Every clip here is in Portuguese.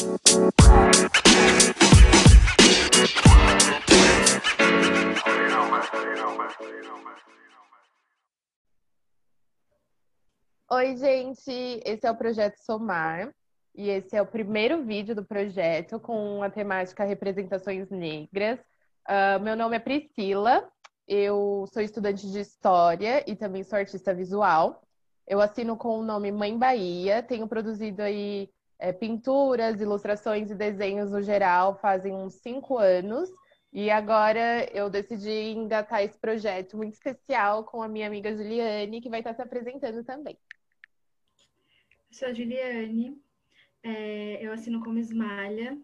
Oi, gente! Esse é o Projeto Somar e esse é o primeiro vídeo do projeto com a temática Representações Negras. Uh, meu nome é Priscila, eu sou estudante de História e também sou artista visual. Eu assino com o nome Mãe Bahia, tenho produzido aí é, pinturas, ilustrações e desenhos no geral fazem uns cinco anos. E agora eu decidi engatar esse projeto muito especial com a minha amiga Juliane, que vai estar se apresentando também. Eu sou a Juliane, é, eu assino como Esmalha.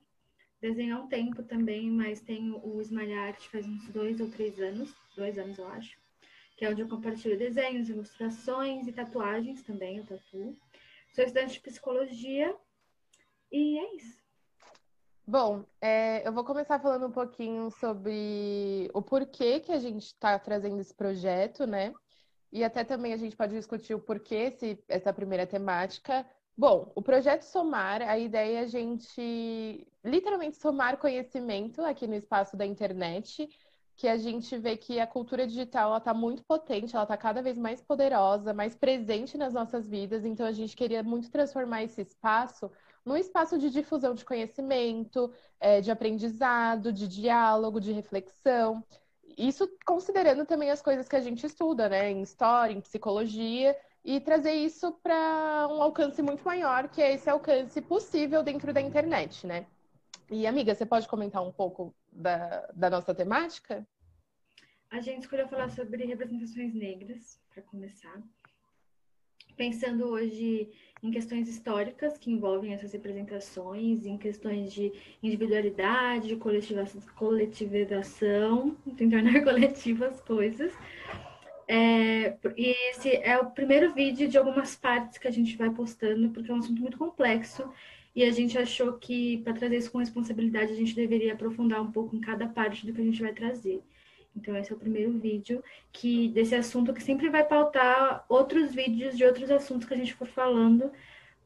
Desenho há um tempo também, mas tenho o Esmalha Arte faz uns dois ou três anos, dois anos eu acho, que é onde eu compartilho desenhos, ilustrações e tatuagens também, eu tatuo. Sou estudante de psicologia e é isso. Bom, é, eu vou começar falando um pouquinho sobre o porquê que a gente está trazendo esse projeto, né? E até também a gente pode discutir o porquê esse, essa primeira temática. Bom, o projeto Somar, a ideia é a gente literalmente somar conhecimento aqui no espaço da internet, que a gente vê que a cultura digital está muito potente, ela está cada vez mais poderosa, mais presente nas nossas vidas, então a gente queria muito transformar esse espaço num espaço de difusão de conhecimento, é, de aprendizado, de diálogo, de reflexão. Isso considerando também as coisas que a gente estuda, né? Em história, em psicologia, e trazer isso para um alcance muito maior, que é esse alcance possível dentro da internet, né? E, amiga, você pode comentar um pouco da, da nossa temática? A gente escolheu falar sobre representações negras, para começar pensando hoje em questões históricas que envolvem essas representações, em questões de individualidade, de coletivização, de tornar coletivas as coisas. É, e esse é o primeiro vídeo de algumas partes que a gente vai postando, porque é um assunto muito complexo e a gente achou que, para trazer isso com responsabilidade, a gente deveria aprofundar um pouco em cada parte do que a gente vai trazer. Então, esse é o primeiro vídeo que desse assunto que sempre vai pautar outros vídeos de outros assuntos que a gente for falando,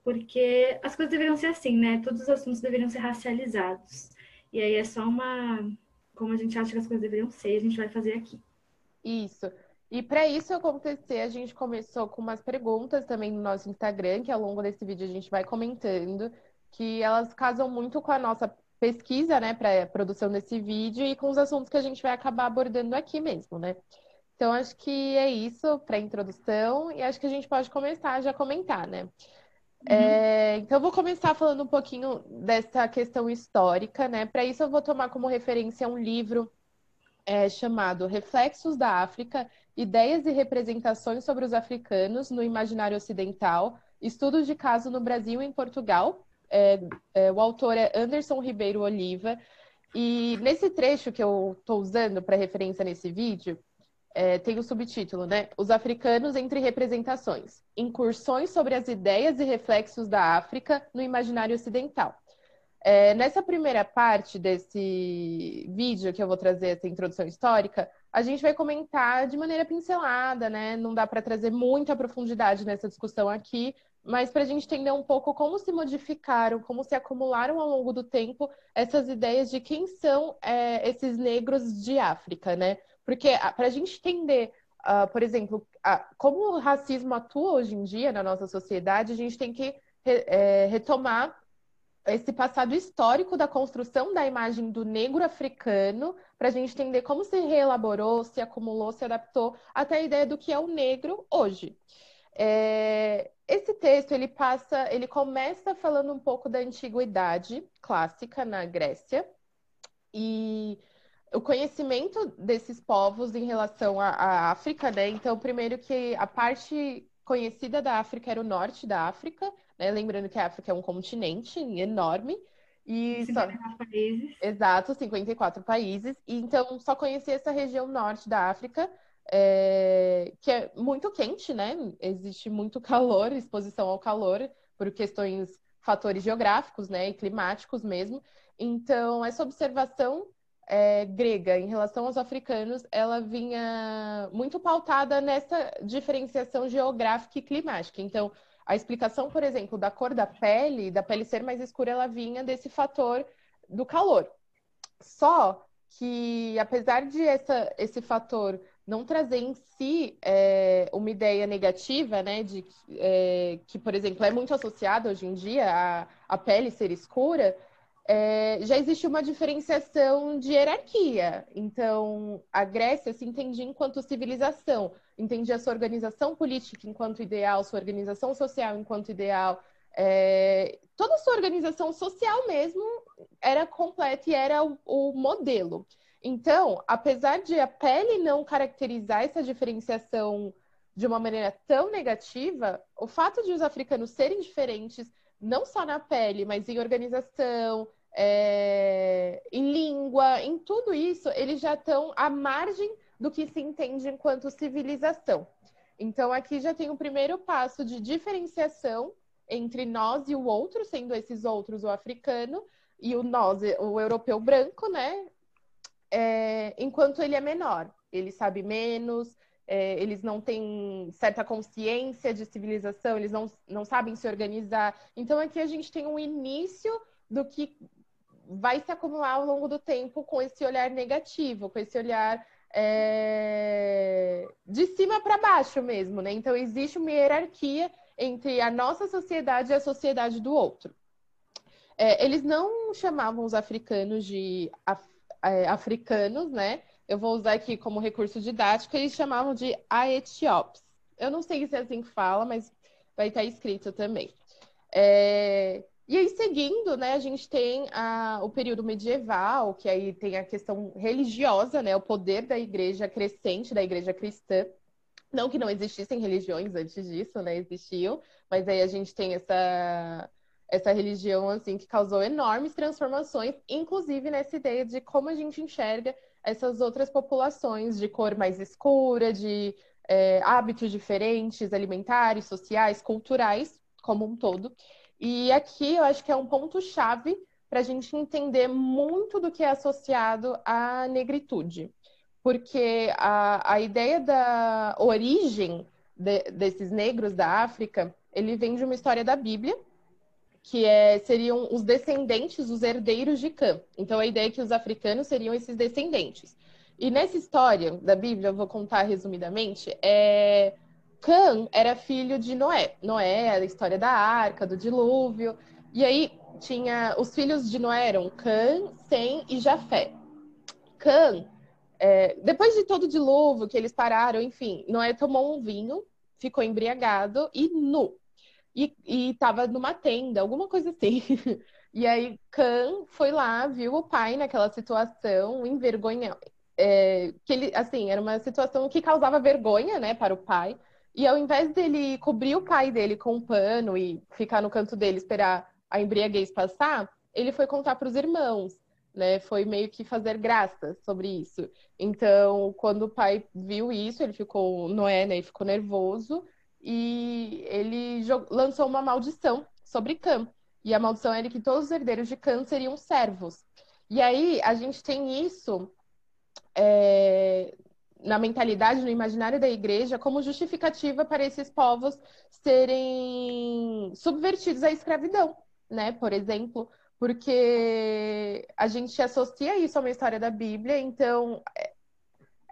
porque as coisas deveriam ser assim, né? Todos os assuntos deveriam ser racializados. E aí é só uma. Como a gente acha que as coisas deveriam ser, a gente vai fazer aqui. Isso. E para isso acontecer, a gente começou com umas perguntas também no nosso Instagram, que ao longo desse vídeo a gente vai comentando, que elas casam muito com a nossa pesquisa, né, para a produção desse vídeo e com os assuntos que a gente vai acabar abordando aqui mesmo, né? Então, acho que é isso para a introdução e acho que a gente pode começar já a comentar, né? Uhum. É, então, vou começar falando um pouquinho dessa questão histórica, né? Para isso, eu vou tomar como referência um livro é, chamado Reflexos da África: Ideias e Representações sobre os Africanos no Imaginário Ocidental, Estudos de Caso no Brasil e em Portugal, é, é, o autor é Anderson Ribeiro Oliva. E nesse trecho que eu estou usando para referência nesse vídeo, é, tem o subtítulo, né? Os africanos entre representações. Incursões sobre as ideias e reflexos da África no imaginário ocidental. É, nessa primeira parte desse vídeo que eu vou trazer essa introdução histórica, a gente vai comentar de maneira pincelada, né? Não dá para trazer muita profundidade nessa discussão aqui, mas para a gente entender um pouco como se modificaram, como se acumularam ao longo do tempo essas ideias de quem são é, esses negros de África, né? Porque para a gente entender, uh, por exemplo, uh, como o racismo atua hoje em dia na nossa sociedade, a gente tem que re, é, retomar esse passado histórico da construção da imagem do negro africano, para a gente entender como se reelaborou, se acumulou, se adaptou até a ideia do que é o negro hoje. É, esse texto ele passa, ele começa falando um pouco da antiguidade clássica na Grécia e o conhecimento desses povos em relação à, África, né? Então, primeiro que a parte conhecida da África era o norte da África, né? Lembrando que a África é um continente enorme. E 54 só... países. Exato, 54 países. E então só conhecia essa região norte da África é, que é muito quente, né? Existe muito calor, exposição ao calor, por questões, fatores geográficos, né? E climáticos mesmo. Então, essa observação é, grega em relação aos africanos, ela vinha muito pautada nessa diferenciação geográfica e climática. Então, A explicação, por exemplo, da cor da pele, da pele ser mais escura, ela vinha desse fator do calor. Só que, apesar de essa, esse fator não trazer em si é, uma ideia negativa, né, de é, que, por exemplo, é muito associada hoje em dia a, a pele ser escura, é, já existe uma diferenciação de hierarquia. Então, a Grécia se entendia enquanto civilização, entendia sua organização política enquanto ideal, sua organização social enquanto ideal, é, toda a sua organização social mesmo era completa e era o, o modelo. Então, apesar de a pele não caracterizar essa diferenciação de uma maneira tão negativa, o fato de os africanos serem diferentes, não só na pele, mas em organização, é, em língua, em tudo isso, eles já estão à margem do que se entende enquanto civilização. Então, aqui já tem o primeiro passo de diferenciação entre nós e o outro, sendo esses outros o africano e o nós, o europeu branco, né? É, enquanto ele é menor. Ele sabe menos, é, eles não têm certa consciência de civilização, eles não, não sabem se organizar. Então, aqui a gente tem um início do que vai se acumular ao longo do tempo com esse olhar negativo, com esse olhar é, de cima para baixo mesmo, né? Então, existe uma hierarquia entre a nossa sociedade e a sociedade do outro. É, eles não chamavam os africanos de af é, africanos, né? Eu vou usar aqui como recurso didático, eles chamavam de Aetiops. Eu não sei se é assim que fala, mas vai estar escrito também. É... E aí, seguindo, né, a gente tem a, o período medieval, que aí tem a questão religiosa, né, o poder da igreja crescente, da igreja cristã. Não que não existissem religiões antes disso, né, existiam, mas aí a gente tem essa essa religião assim que causou enormes transformações, inclusive nessa ideia de como a gente enxerga essas outras populações de cor mais escura, de é, hábitos diferentes, alimentares, sociais, culturais, como um todo. E aqui eu acho que é um ponto-chave para a gente entender muito do que é associado à negritude. Porque a, a ideia da origem de, desses negros da África, ele vem de uma história da Bíblia, que é, seriam os descendentes, os herdeiros de Cã. Então a ideia é que os africanos seriam esses descendentes. E nessa história da Bíblia, eu vou contar resumidamente, é... Cã era filho de Noé. Noé é a história da arca, do dilúvio. E aí tinha os filhos de Noé eram Cã, Sem e Jafé. Cã, é... depois de todo o dilúvio que eles pararam, enfim, Noé tomou um vinho, ficou embriagado e nu e, e tava numa tenda, alguma coisa assim. E aí Khan foi lá, viu o pai naquela situação, envergonha, é, que ele, assim, era uma situação que causava vergonha, né, para o pai. E ao invés dele cobrir o pai dele com um pano e ficar no canto dele esperar a embriaguez passar, ele foi contar para os irmãos, né? Foi meio que fazer graça sobre isso. Então, quando o pai viu isso, ele ficou, Noé, né, ele ficou nervoso e ele lançou uma maldição sobre Cã. E a maldição era que todos os herdeiros de Cã seriam servos. E aí a gente tem isso é, na mentalidade, no imaginário da igreja, como justificativa para esses povos serem subvertidos à escravidão, né? Por exemplo, porque a gente associa isso a uma história da Bíblia, então é,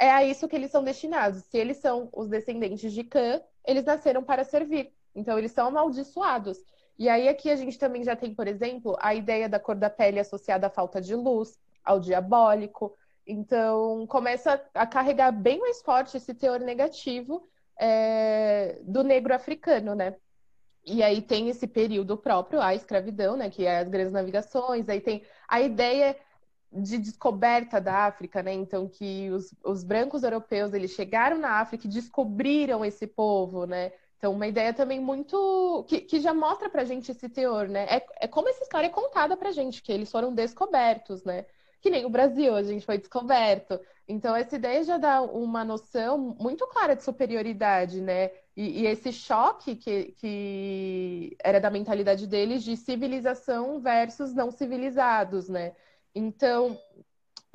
é a isso que eles são destinados. Se eles são os descendentes de Cã, eles nasceram para servir. Então, eles são amaldiçoados. E aí, aqui a gente também já tem, por exemplo, a ideia da cor da pele associada à falta de luz, ao diabólico. Então, começa a carregar bem mais forte esse teor negativo é, do negro africano, né? E aí tem esse período próprio, a escravidão, né? Que é as grandes navegações. Aí tem a ideia de descoberta da África, né? Então que os, os brancos europeus eles chegaram na África e descobriram esse povo, né? Então uma ideia também muito que, que já mostra pra gente esse teor, né? É, é como essa história é contada pra gente, que eles foram descobertos, né? Que nem o Brasil, a gente foi descoberto. Então essa ideia já dá uma noção muito clara de superioridade, né? E, e esse choque que, que era da mentalidade deles de civilização versus não civilizados, né? Então,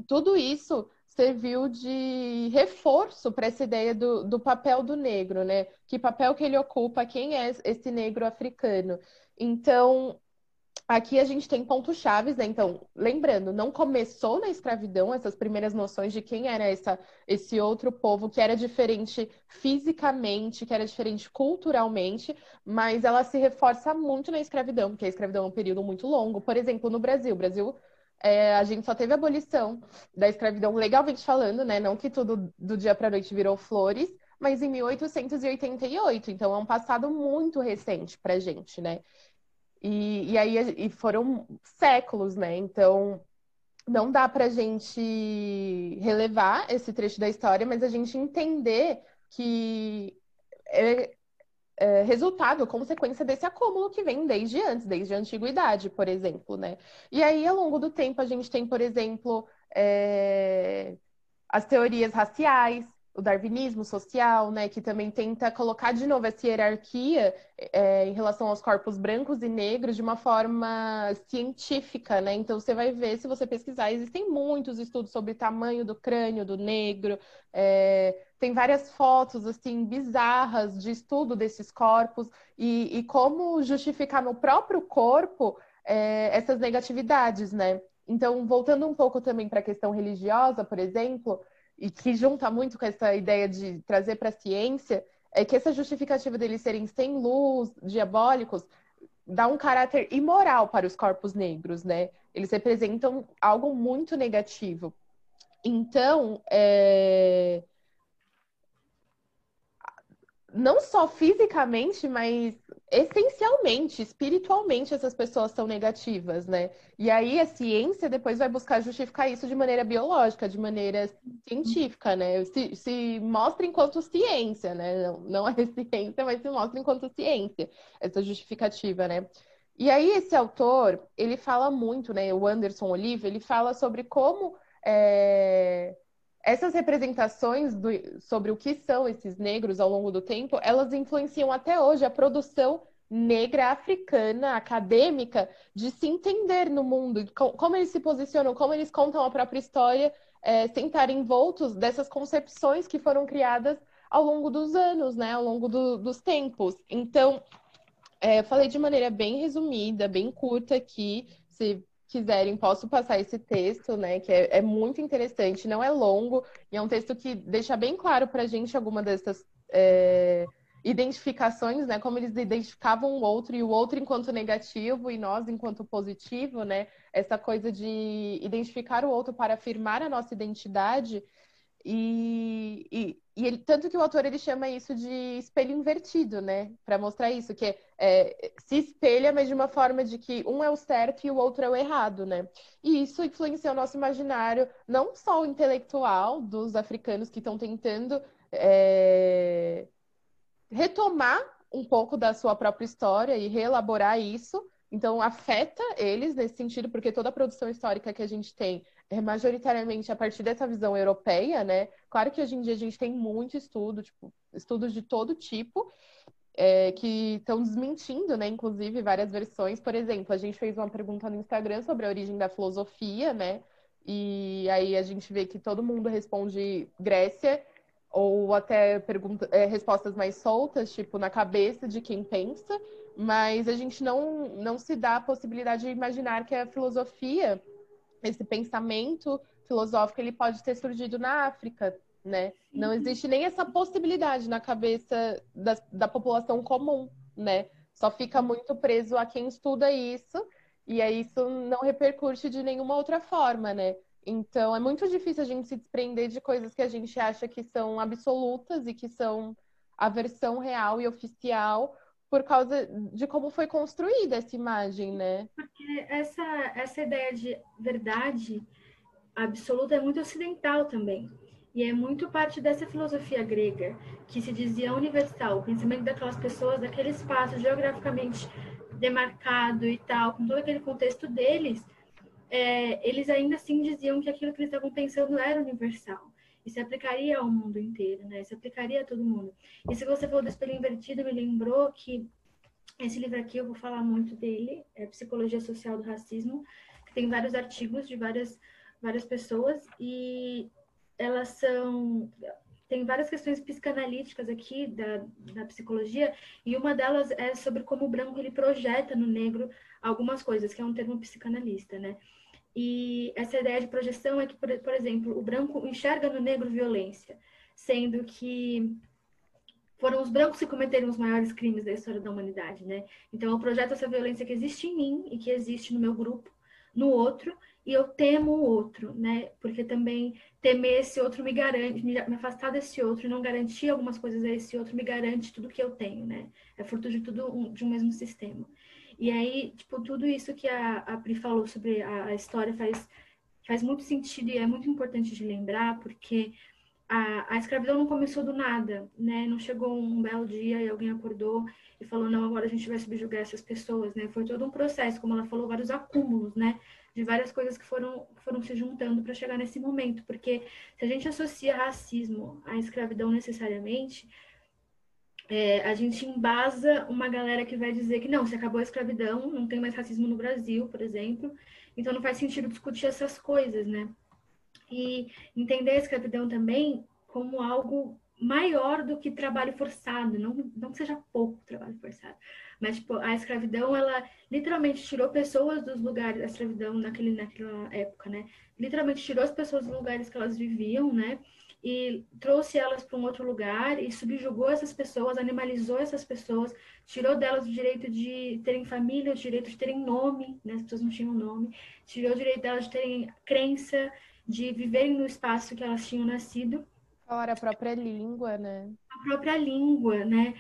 tudo isso serviu de reforço para essa ideia do, do papel do negro, né? Que papel que ele ocupa, quem é esse negro africano. Então, aqui a gente tem pontos chaves, né? Então, lembrando, não começou na escravidão essas primeiras noções de quem era essa, esse outro povo que era diferente fisicamente, que era diferente culturalmente, mas ela se reforça muito na escravidão, porque a escravidão é um período muito longo. Por exemplo, no Brasil, o Brasil é, a gente só teve a abolição da escravidão legalmente falando, né? Não que tudo do dia para noite virou flores, mas em 1888. Então é um passado muito recente para gente, né? E, e aí e foram séculos, né? Então não dá para gente relevar esse trecho da história, mas a gente entender que é, é, resultado, consequência desse acúmulo que vem desde antes, desde a antiguidade, por exemplo, né? E aí, ao longo do tempo, a gente tem, por exemplo, é, as teorias raciais, o darwinismo social, né, que também tenta colocar de novo essa hierarquia é, em relação aos corpos brancos e negros de uma forma científica, né? Então você vai ver, se você pesquisar, existem muitos estudos sobre tamanho do crânio do negro, é, tem várias fotos assim bizarras de estudo desses corpos e, e como justificar no próprio corpo é, essas negatividades, né? Então, voltando um pouco também para a questão religiosa, por exemplo, e que junta muito com essa ideia de trazer para a ciência, é que essa justificativa deles serem sem luz, diabólicos, dá um caráter imoral para os corpos negros, né? Eles representam algo muito negativo. Então, é... não só fisicamente, mas essencialmente, espiritualmente, essas pessoas são negativas, né? E aí a ciência depois vai buscar justificar isso de maneira biológica, de maneira científica, né? Se, se mostra enquanto ciência, né? Não, não é ciência, mas se mostra enquanto ciência, essa justificativa, né? E aí esse autor, ele fala muito, né? O Anderson Olive, ele fala sobre como é, essas representações do, sobre o que são esses negros ao longo do tempo, elas influenciam até hoje a produção negra africana, acadêmica, de se entender no mundo, como eles se posicionam, como eles contam a própria história, é, sem estar envoltos dessas concepções que foram criadas ao longo dos anos, né, ao longo do, dos tempos. Então, é, eu falei de maneira bem resumida, bem curta aqui, se quiserem, posso passar esse texto, né? Que é, é muito interessante, não é longo, e é um texto que deixa bem claro para a gente alguma dessas é, identificações, né? Como eles identificavam o outro e o outro enquanto negativo e nós enquanto positivo, né? Essa coisa de identificar o outro para afirmar a nossa identidade. E, e, e ele, tanto que o autor ele chama isso de espelho invertido, né? Para mostrar isso, que é, se espelha, mas de uma forma de que um é o certo e o outro é o errado, né? E isso influencia o nosso imaginário, não só o intelectual dos africanos que estão tentando é, retomar um pouco da sua própria história e reelaborar isso. Então, afeta eles nesse sentido, porque toda a produção histórica que a gente tem é majoritariamente a partir dessa visão europeia, né? Claro que hoje em dia a gente tem muito estudo, tipo, estudos de todo tipo, é, que estão desmentindo, né? Inclusive, várias versões. Por exemplo, a gente fez uma pergunta no Instagram sobre a origem da filosofia, né? E aí a gente vê que todo mundo responde Grécia, ou até pergunta, é, respostas mais soltas, tipo, na cabeça de quem pensa, mas a gente não, não se dá a possibilidade de imaginar que a filosofia esse pensamento filosófico ele pode ter surgido na África, né? Não uhum. existe nem essa possibilidade na cabeça da, da população comum, né? Só fica muito preso a quem estuda isso, e aí isso não repercute de nenhuma outra forma, né? Então é muito difícil a gente se desprender de coisas que a gente acha que são absolutas e que são a versão real e oficial, por causa de como foi construída essa imagem, né? Porque essa, essa ideia de verdade absoluta é muito ocidental também. E é muito parte dessa filosofia grega, que se dizia universal, o pensamento daquelas pessoas, daquele espaço geograficamente demarcado e tal, com todo aquele contexto deles, é, eles ainda assim diziam que aquilo que eles estavam pensando era universal. E se aplicaria ao mundo inteiro, né? Se aplicaria a todo mundo. E se você falou do espelho invertido, me lembrou que esse livro aqui, eu vou falar muito dele, é Psicologia Social do Racismo, que tem vários artigos de várias, várias pessoas, e elas são tem várias questões psicanalíticas aqui da, da psicologia, e uma delas é sobre como o branco ele projeta no negro algumas coisas, que é um termo psicanalista, né? E essa ideia de projeção é que, por, por exemplo, o branco enxerga no negro violência, sendo que foram os brancos que cometeram os maiores crimes da história da humanidade, né? Então eu projeto essa violência que existe em mim e que existe no meu grupo, no outro, e eu temo o outro, né? Porque também temer esse outro me garante, me, afastar desse outro e não garantir algumas coisas a esse outro me garante tudo que eu tenho, né? É fruto de tudo um, de um mesmo sistema. E aí, tipo, tudo isso que a, a Pri falou sobre a, a história faz, faz muito sentido e é muito importante de lembrar, porque a, a escravidão não começou do nada, né? Não chegou um belo dia e alguém acordou e falou, não, agora a gente vai subjugar essas pessoas, né? Foi todo um processo, como ela falou, vários acúmulos, né? De várias coisas que foram, foram se juntando para chegar nesse momento. Porque se a gente associa racismo à escravidão necessariamente, é, a gente embasa uma galera que vai dizer que não, se acabou a escravidão, não tem mais racismo no Brasil, por exemplo, então não faz sentido discutir essas coisas, né? E entender a escravidão também como algo maior do que trabalho forçado, não, não que seja pouco trabalho forçado, mas tipo, a escravidão, ela literalmente tirou pessoas dos lugares, a escravidão naquele, naquela época, né? Literalmente tirou as pessoas dos lugares que elas viviam, né? E trouxe elas para um outro lugar e subjugou essas pessoas, animalizou essas pessoas, tirou delas o direito de terem família, o direito de terem nome, né? As pessoas não tinham nome, tirou o direito delas de terem crença, de viverem no espaço que elas tinham nascido Fora a própria língua, né? A própria língua, né?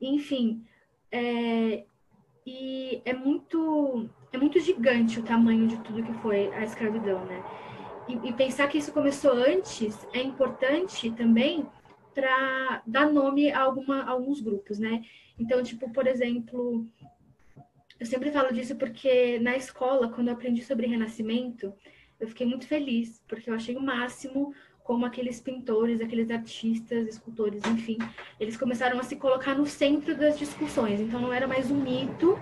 Enfim, é, e é muito, é muito gigante o tamanho de tudo que foi a escravidão, né? E, e pensar que isso começou antes é importante também para dar nome a, alguma, a alguns grupos, né? Então, tipo, por exemplo, eu sempre falo disso porque na escola, quando eu aprendi sobre renascimento, eu fiquei muito feliz, porque eu achei o máximo como aqueles pintores, aqueles artistas, escultores, enfim, eles começaram a se colocar no centro das discussões. Então não era mais um mito,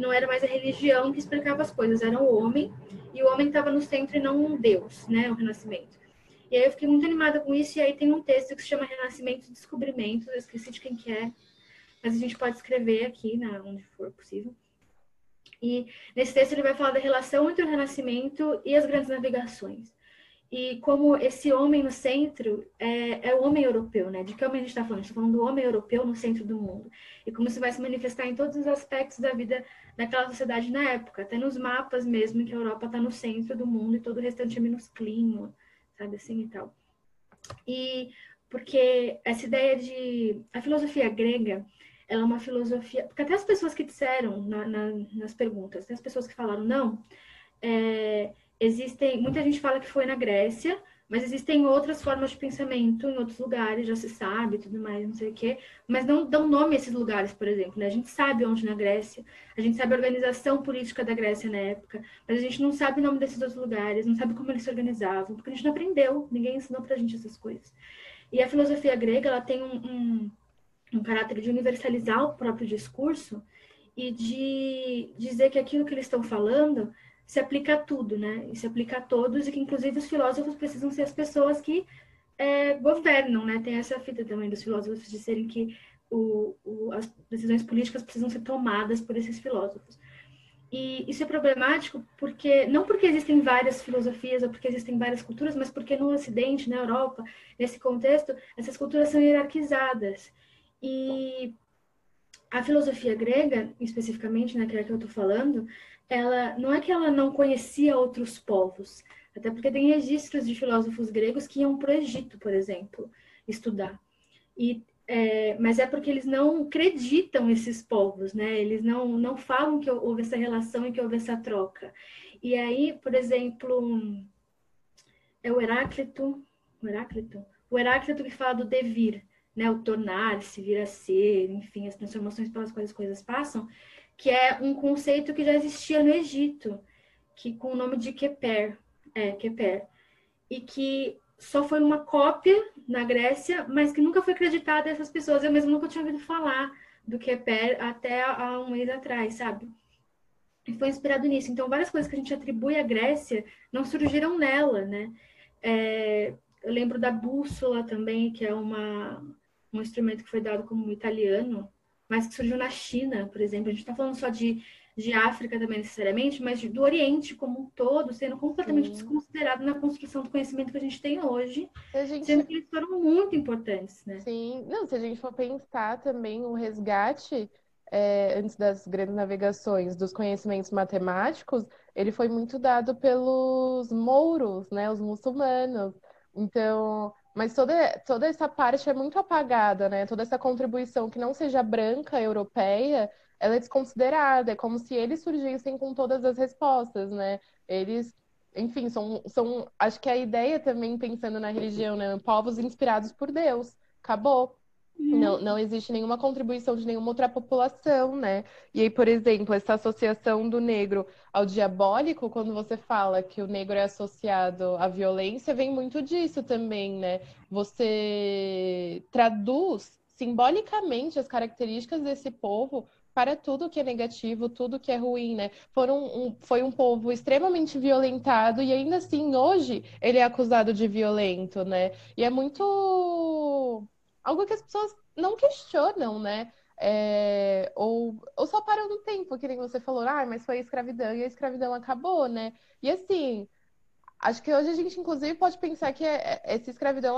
não era mais a religião que explicava as coisas, era o homem, e o homem estava no centro e não um Deus, né, o Renascimento. E aí eu fiquei muito animada com isso, e aí tem um texto que se chama Renascimento e Descobrimento, eu esqueci de quem que é, mas a gente pode escrever aqui, na, onde for possível. E nesse texto ele vai falar da relação entre o Renascimento e as grandes navegações e como esse homem no centro é, é, o homem europeu, né? De que homem a gente está falando? A gente está falando do homem europeu no centro do mundo. E como isso vai se manifestar em todos os aspectos da vida daquela sociedade na época, até nos mapas mesmo, que a Europa está no centro do mundo e todo o restante é minusclinho, sabe assim e tal. E porque essa ideia de. A filosofia grega, ela é uma filosofia. Porque até as pessoas que disseram na, na, nas perguntas, até as pessoas que falaram, não. É, existem, muita gente fala que foi na Grécia, mas existem outras formas de pensamento em outros lugares, já se sabe, tudo mais, não sei o quê, mas não dão nome a esses lugares, por exemplo, né? A gente sabe onde na Grécia, a gente sabe a organização política da Grécia na época, mas a gente não sabe o nome desses outros lugares, não sabe como eles se organizavam, porque a gente não aprendeu, ninguém ensinou pra gente essas coisas. E a filosofia grega, ela tem um, um, um caráter de universalizar o próprio discurso e de dizer que aquilo que eles estão falando se aplica a tudo, né? E se aplica a todos, e que inclusive os filósofos precisam ser as pessoas que é, governam, né? Tem essa fita também dos filósofos de serem que o, o, as decisões políticas precisam ser tomadas por esses filósofos. E isso é problemático porque não porque existem várias filosofias ou porque existem várias culturas, mas porque no Ocidente, na Europa, nesse contexto, essas culturas são hierarquizadas. E a filosofia grega, especificamente, né, que é a que eu estou falando, ela não é que ela não conhecia outros povos, até porque tem registros de filósofos gregos que iam para o Egito, por exemplo, estudar. E, é, mas é porque eles não acreditam esses povos, né? Eles não, não falam que houve essa relação e que houve essa troca. E aí, por exemplo, é o Heráclito, o Heráclito, o Heráclito que fala do devir, né? O tornar-se, vir a ser, enfim, as transformações pelas quais as coisas passam que é um conceito que já existia no Egito, que com o nome de Keper, é, Keper, e que só foi uma cópia na Grécia, mas que nunca foi acreditada a essas pessoas. Eu mesmo nunca tinha ouvido falar do Keper até há um mês atrás, sabe? E foi inspirado nisso. Então, várias coisas que a gente atribui à Grécia não surgiram nela, né? É, eu lembro da bússola também, que é uma, um instrumento que foi dado como italiano, mas que surgiu na China, por exemplo. A gente está falando só de, de África também necessariamente, mas do Oriente como um todo, sendo completamente Sim. desconsiderado na construção do conhecimento que a gente tem hoje, gente... sendo que eles foram muito importantes, né? Sim, não, se a gente for pensar também o resgate é, antes das grandes navegações dos conhecimentos matemáticos, ele foi muito dado pelos mouros, né, os muçulmanos. Então, mas toda, toda essa parte é muito apagada, né? Toda essa contribuição que não seja branca, europeia, ela é desconsiderada. É como se eles surgissem com todas as respostas, né? Eles, enfim, são, são. Acho que a ideia também, pensando na religião, né? Povos inspirados por Deus. Acabou. Não, não existe nenhuma contribuição de nenhuma outra população, né? E aí, por exemplo, essa associação do negro ao diabólico, quando você fala que o negro é associado à violência, vem muito disso também, né? Você traduz simbolicamente as características desse povo para tudo que é negativo, tudo que é ruim, né? Foram um, foi um povo extremamente violentado e ainda assim hoje ele é acusado de violento, né? E é muito algo que as pessoas não questionam, né? É, ou, ou só param no tempo, que nem você falou, ah, mas foi escravidão e a escravidão acabou, né? E assim, acho que hoje a gente, inclusive, pode pensar que é, é, essa escravidão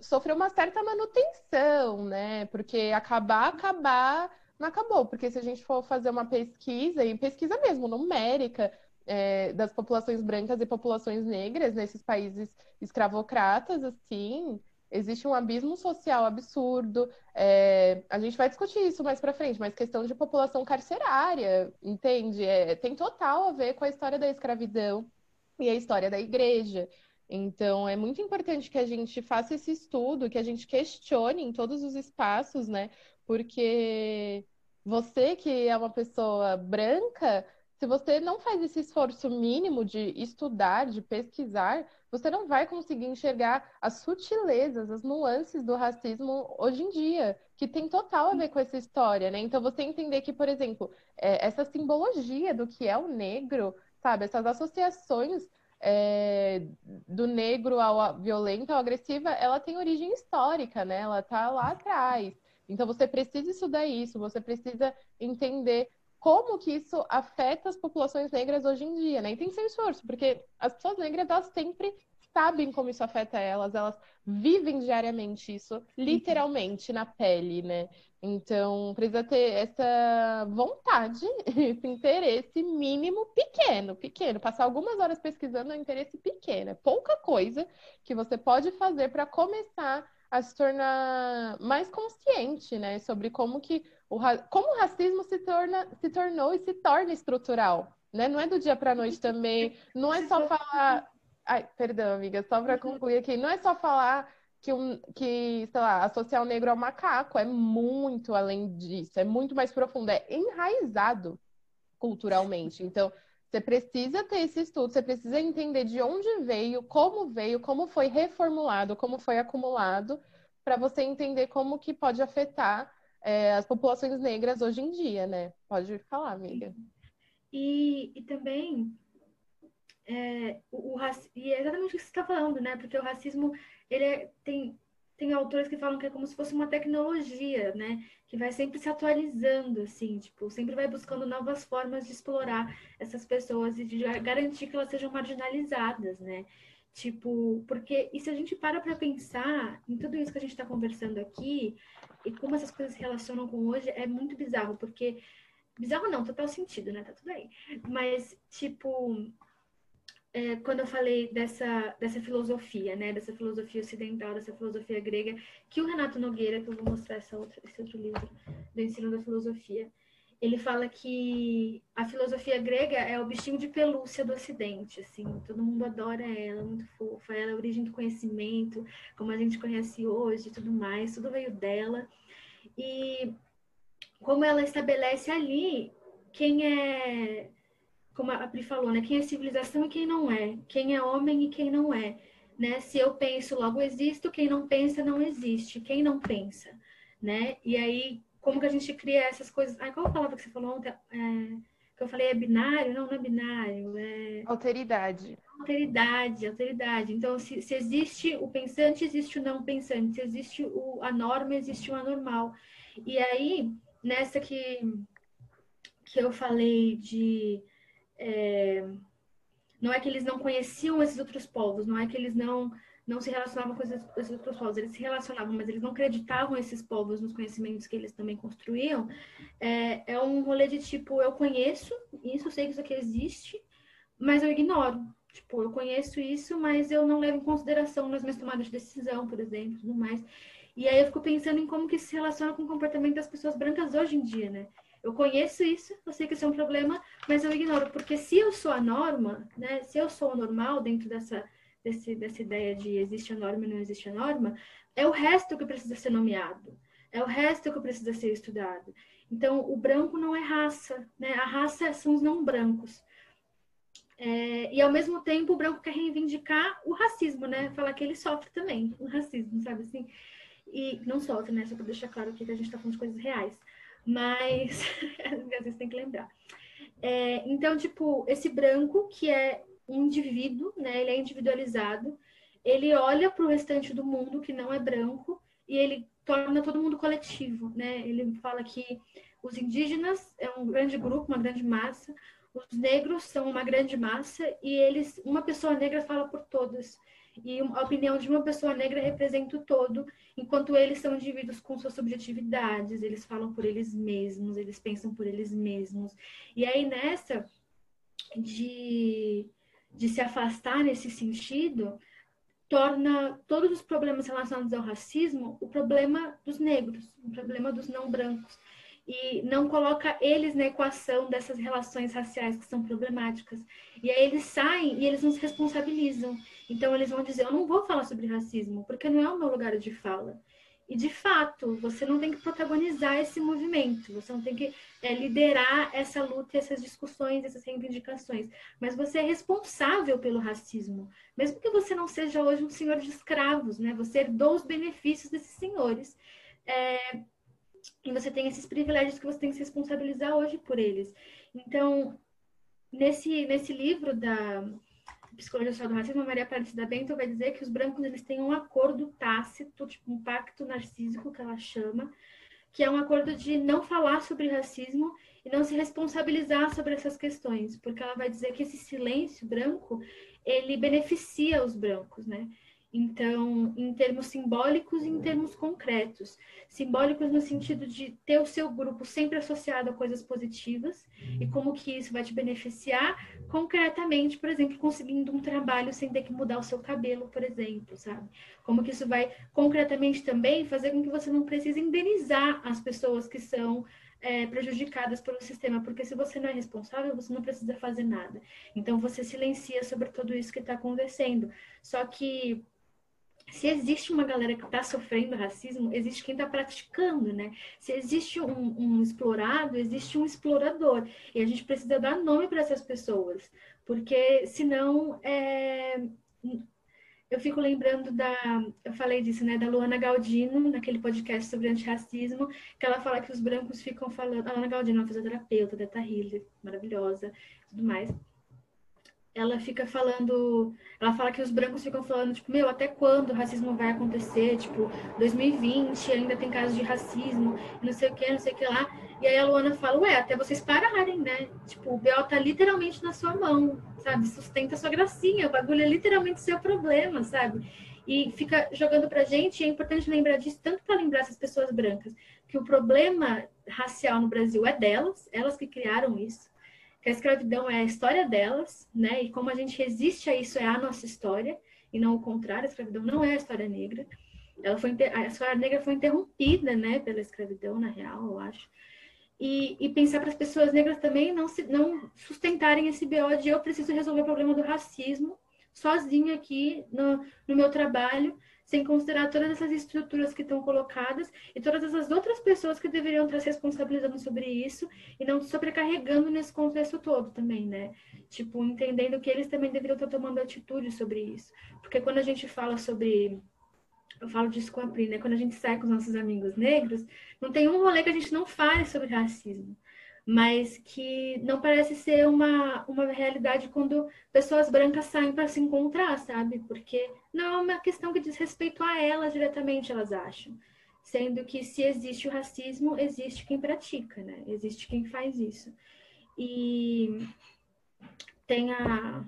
sofreu uma certa manutenção, né? Porque acabar, acabar, não acabou. Porque se a gente for fazer uma pesquisa, e pesquisa mesmo, numérica, é, das populações brancas e populações negras nesses países escravocratas, assim, Existe um abismo social absurdo. É, a gente vai discutir isso mais para frente, mas questão de população carcerária, entende? É, tem total a ver com a história da escravidão e a história da igreja. Então, é muito importante que a gente faça esse estudo, que a gente questione em todos os espaços, né? Porque você que é uma pessoa branca, se você não faz esse esforço mínimo de estudar, de pesquisar, você não vai conseguir enxergar as sutilezas, as nuances do racismo hoje em dia, que tem total a ver com essa história, né? Então, você entender que, por exemplo, é, essa simbologia do que é o negro, sabe? Essas associações é, do negro ao violento, ao agressiva, ela tem origem histórica, né? Ela tá lá atrás. Então, você precisa estudar isso, você precisa entender como que isso afeta as populações negras hoje em dia, né? E tem que ser um esforço, porque as pessoas negras, elas sempre sabem como isso afeta elas, elas vivem diariamente isso, literalmente, na pele, né? Então, precisa ter essa vontade, esse interesse mínimo pequeno, pequeno. Passar algumas horas pesquisando é um interesse pequeno, é pouca coisa que você pode fazer para começar a se tornar mais consciente, né, sobre como que o, como o racismo se, torna, se tornou e se torna estrutural. Né? Não é do dia para noite também. Não é só falar. Ai, perdão, amiga, só para concluir aqui. Não é só falar que, um, que, sei lá, associar o negro ao macaco. É muito além disso. É muito mais profundo. É enraizado culturalmente. Então, você precisa ter esse estudo, você precisa entender de onde veio, como veio, como foi reformulado, como foi acumulado, para você entender como que pode afetar é, as populações negras hoje em dia, né? Pode falar, amiga. E, e também é, o, o e é exatamente o que você está falando, né? Porque o racismo ele é, tem tem autores que falam que é como se fosse uma tecnologia, né? Que vai sempre se atualizando, assim, tipo, sempre vai buscando novas formas de explorar essas pessoas e de garantir que elas sejam marginalizadas, né? Tipo, porque, e se a gente para para pensar em tudo isso que a gente está conversando aqui, e como essas coisas se relacionam com hoje, é muito bizarro, porque. Bizarro não, total sentido, né? Tá tudo aí. Mas, tipo, é, quando eu falei dessa, dessa filosofia, né? Dessa filosofia ocidental, dessa filosofia grega, que o Renato Nogueira, que eu vou mostrar essa outra, esse outro livro do ensino da filosofia, ele fala que a filosofia grega é o bichinho de pelúcia do Ocidente, assim, todo mundo adora ela, muito fofa, ela é a origem do conhecimento, como a gente conhece hoje, tudo mais, tudo veio dela. E como ela estabelece ali quem é, como a Pri falou, né, quem é civilização e quem não é, quem é homem e quem não é, né? Se eu penso, logo existo, quem não pensa não existe, quem não pensa, né? E aí como que a gente cria essas coisas. Ai, qual a palavra que você falou ontem? É, que eu falei é binário? Não, não é binário. É... Alteridade. alteridade, alteridade. Então, se, se existe o pensante, existe o não pensante. Se existe o, a norma, existe o anormal. E aí, nessa que, que eu falei de. É, não é que eles não conheciam esses outros povos, não é que eles não não se relacionavam com esses, esses outros povos, eles se relacionavam, mas eles não acreditavam esses povos nos conhecimentos que eles também construíam. É, é um rolê de tipo, eu conheço isso, sei que isso aqui existe, mas eu ignoro. Tipo, eu conheço isso, mas eu não levo em consideração nas minhas tomadas de decisão, por exemplo, tudo mais. E aí eu fico pensando em como que isso se relaciona com o comportamento das pessoas brancas hoje em dia, né? Eu conheço isso, eu sei que isso é um problema, mas eu ignoro, porque se eu sou a norma, né? Se eu sou o normal dentro dessa, desse, dessa ideia de existe a norma e não existe a norma, é o resto que precisa ser nomeado, é o resto que precisa ser estudado. Então, o branco não é raça, né? A raça são os não brancos. É, e ao mesmo tempo o branco quer reivindicar o racismo, né? Falar que ele sofre também o racismo, sabe assim? E não sofre, né? Só para deixar claro aqui que a gente está falando de coisas reais. Mas às vezes tem que lembrar. É, então, tipo, esse branco que é indivíduo, né? Ele é individualizado, ele olha para o restante do mundo que não é branco e ele torna todo mundo coletivo, né? Ele fala que os indígenas é um grande grupo, uma grande massa, os negros são uma grande massa e eles, uma pessoa negra fala por todos. E a opinião de uma pessoa negra representa o todo, enquanto eles são indivíduos com suas subjetividades, eles falam por eles mesmos, eles pensam por eles mesmos. E aí nessa de, de se afastar nesse sentido, torna todos os problemas relacionados ao racismo o problema dos negros, o problema dos não brancos e não coloca eles na equação dessas relações raciais que são problemáticas. E aí eles saem e eles não se responsabilizam. Então eles vão dizer: Eu não vou falar sobre racismo, porque não é o meu lugar de fala. E de fato, você não tem que protagonizar esse movimento, você não tem que é, liderar essa luta, essas discussões, essas reivindicações. Mas você é responsável pelo racismo, mesmo que você não seja hoje um senhor de escravos, né? Você herdou os benefícios desses senhores. É, e você tem esses privilégios que você tem que se responsabilizar hoje por eles. Então, nesse, nesse livro da Psicologia Social do Racismo, Maria Aparecida Bento vai dizer que os brancos eles têm um acordo tácito, tipo um pacto narcísico, que ela chama, que é um acordo de não falar sobre racismo e não se responsabilizar sobre essas questões, porque ela vai dizer que esse silêncio branco, ele beneficia os brancos, né? Então, em termos simbólicos e em termos concretos. Simbólicos no sentido de ter o seu grupo sempre associado a coisas positivas e como que isso vai te beneficiar concretamente, por exemplo, conseguindo um trabalho sem ter que mudar o seu cabelo, por exemplo, sabe? Como que isso vai concretamente também fazer com que você não precise indenizar as pessoas que são é, prejudicadas pelo sistema, porque se você não é responsável, você não precisa fazer nada. Então você silencia sobre tudo isso que está acontecendo. Só que se existe uma galera que está sofrendo racismo, existe quem está praticando, né? Se existe um, um, explorado, existe um explorador. E a gente precisa dar nome para essas pessoas, porque senão é... eu fico lembrando da. Eu falei disso, né? Da Luana Galdino, naquele podcast sobre antirracismo, que ela fala que os brancos ficam falando. A Luana Galdino é uma fisioterapeuta, Deta Healer, maravilhosa, tudo mais ela fica falando, ela fala que os brancos ficam falando, tipo, meu, até quando o racismo vai acontecer? Tipo, 2020 ainda tem casos de racismo, não sei o que, não sei o que lá. E aí a Luana fala, ué, até vocês pararem, né? Tipo, o B.O. tá literalmente na sua mão, sabe? Sustenta a sua gracinha, o bagulho é literalmente seu problema, sabe? E fica jogando pra gente, e é importante lembrar disso, tanto para lembrar essas pessoas brancas, que o problema racial no Brasil é delas, elas que criaram isso que a escravidão é a história delas, né? E como a gente resiste a isso é a nossa história, e não o contrário, a escravidão não é a história negra. Ela foi a história negra foi interrompida, né, pela escravidão, na real, eu acho. E, e pensar para as pessoas negras também não se, não sustentarem esse BO de eu preciso resolver o problema do racismo sozinho aqui no, no meu trabalho sem considerar todas essas estruturas que estão colocadas e todas essas outras pessoas que deveriam estar se responsabilizando sobre isso e não sobrecarregando nesse contexto todo também, né? Tipo, entendendo que eles também deveriam estar tomando atitude sobre isso. Porque quando a gente fala sobre eu falo disso com a Pri, né? Quando a gente sai com os nossos amigos negros, não tem um rolê que a gente não fale sobre racismo. Mas que não parece ser uma, uma realidade quando pessoas brancas saem para se encontrar, sabe? Porque não é uma questão que diz respeito a elas diretamente, elas acham. Sendo que se existe o racismo, existe quem pratica, né? Existe quem faz isso. E tem a.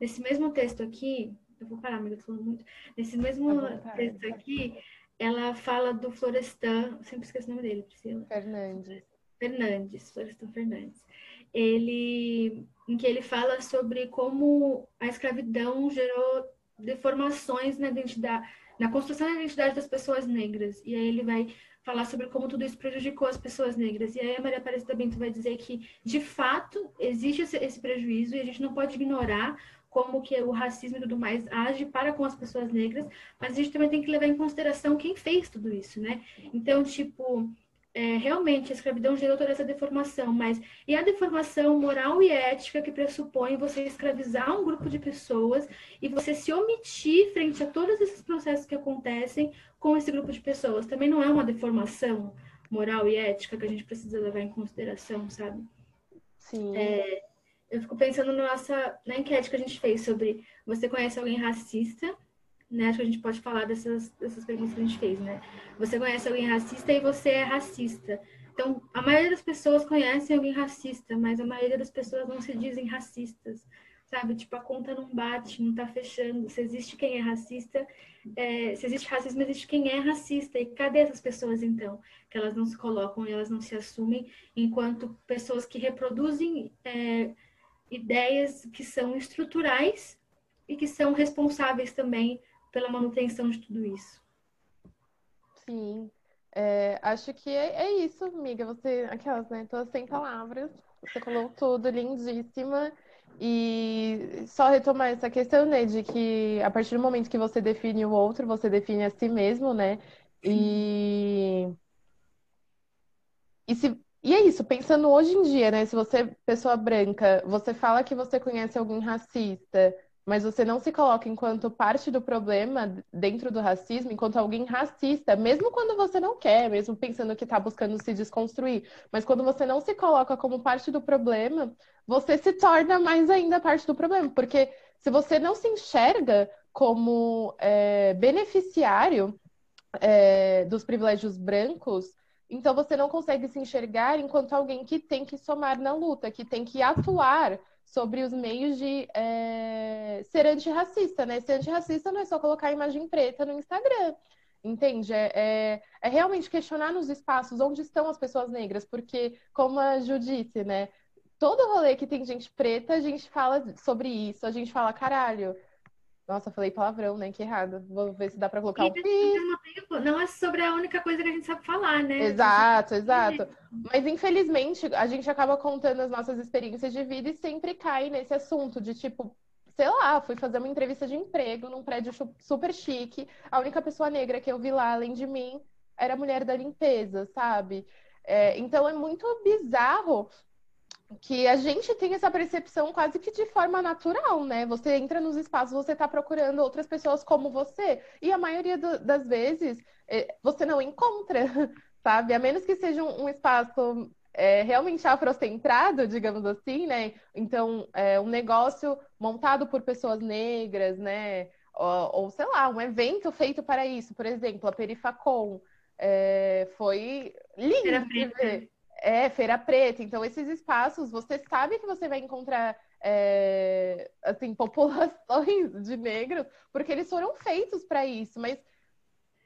Nesse mesmo texto aqui, eu vou parar, amiga, tô falando muito. Nesse mesmo tá texto aqui, ela fala do Florestan, sempre esqueço o nome dele, Priscila. Fernandes. Fernandes, Florestan Fernandes. Ele, em que ele fala sobre como a escravidão gerou deformações na identidade, na construção da identidade das pessoas negras. E aí ele vai falar sobre como tudo isso prejudicou as pessoas negras. E aí a Maria Aparecida Bento vai dizer que, de fato, existe esse, esse prejuízo e a gente não pode ignorar como que o racismo e tudo mais age para com as pessoas negras, mas a gente também tem que levar em consideração quem fez tudo isso, né? Então, tipo, é, realmente a escravidão gerou toda essa deformação, mas e a deformação moral e ética que pressupõe você escravizar um grupo de pessoas e você se omitir frente a todos esses processos que acontecem com esse grupo de pessoas? Também não é uma deformação moral e ética que a gente precisa levar em consideração, sabe? Sim. É, eu fico pensando na nossa na enquete que a gente fez sobre você conhece alguém racista? Né? Acho que a gente pode falar dessas, dessas perguntas que a gente fez, né? Você conhece alguém racista e você é racista. Então, a maioria das pessoas conhecem alguém racista, mas a maioria das pessoas não se dizem racistas, sabe? Tipo, a conta não bate, não tá fechando. Se existe quem é racista, é, se existe racismo, existe quem é racista. E cadê essas pessoas, então? Que elas não se colocam e elas não se assumem enquanto pessoas que reproduzem é, ideias que são estruturais e que são responsáveis também pela manutenção de tudo isso. Sim. É, acho que é, é, isso, amiga. Você, aquelas, né? Tô sem palavras. Você falou tudo, lindíssima. E só retomar essa questão, né, de que a partir do momento que você define o outro, você define a si mesmo, né? E. E, se... e é isso, pensando hoje em dia, né? Se você, pessoa branca, você fala que você conhece alguém racista, mas você não se coloca enquanto parte do problema dentro do racismo, enquanto alguém racista, mesmo quando você não quer, mesmo pensando que está buscando se desconstruir, mas quando você não se coloca como parte do problema, você se torna mais ainda parte do problema, porque se você não se enxerga como é, beneficiário é, dos privilégios brancos, então você não consegue se enxergar enquanto alguém que tem que somar na luta, que tem que atuar sobre os meios de é, ser antirracista, né? Ser antirracista não é só colocar imagem preta no Instagram, entende? É, é, é, realmente questionar nos espaços onde estão as pessoas negras, porque, como a Ju disse, né? Todo rolê que tem gente preta, a gente fala sobre isso, a gente fala, caralho, nossa, falei palavrão, né? Que errado. Vou ver se dá pra colocar um. Não é sobre a única coisa que a gente sabe falar, né? Exato, exato. Mas infelizmente a gente acaba contando as nossas experiências de vida e sempre cai nesse assunto de tipo, sei lá, fui fazer uma entrevista de emprego num prédio super chique. A única pessoa negra que eu vi lá, além de mim, era a mulher da limpeza, sabe? É, então é muito bizarro que a gente tem essa percepção quase que de forma natural, né? Você entra nos espaços, você está procurando outras pessoas como você, e a maioria do, das vezes é, você não encontra, sabe? A menos que seja um, um espaço é, realmente afrocentrado, digamos assim, né? Então, é, um negócio montado por pessoas negras, né? Ou, ou, sei lá, um evento feito para isso, por exemplo, a Perifacom. É, foi lindo de ver. É, Feira Preta. Então, esses espaços, você sabe que você vai encontrar é, assim, populações de negros, porque eles foram feitos para isso, mas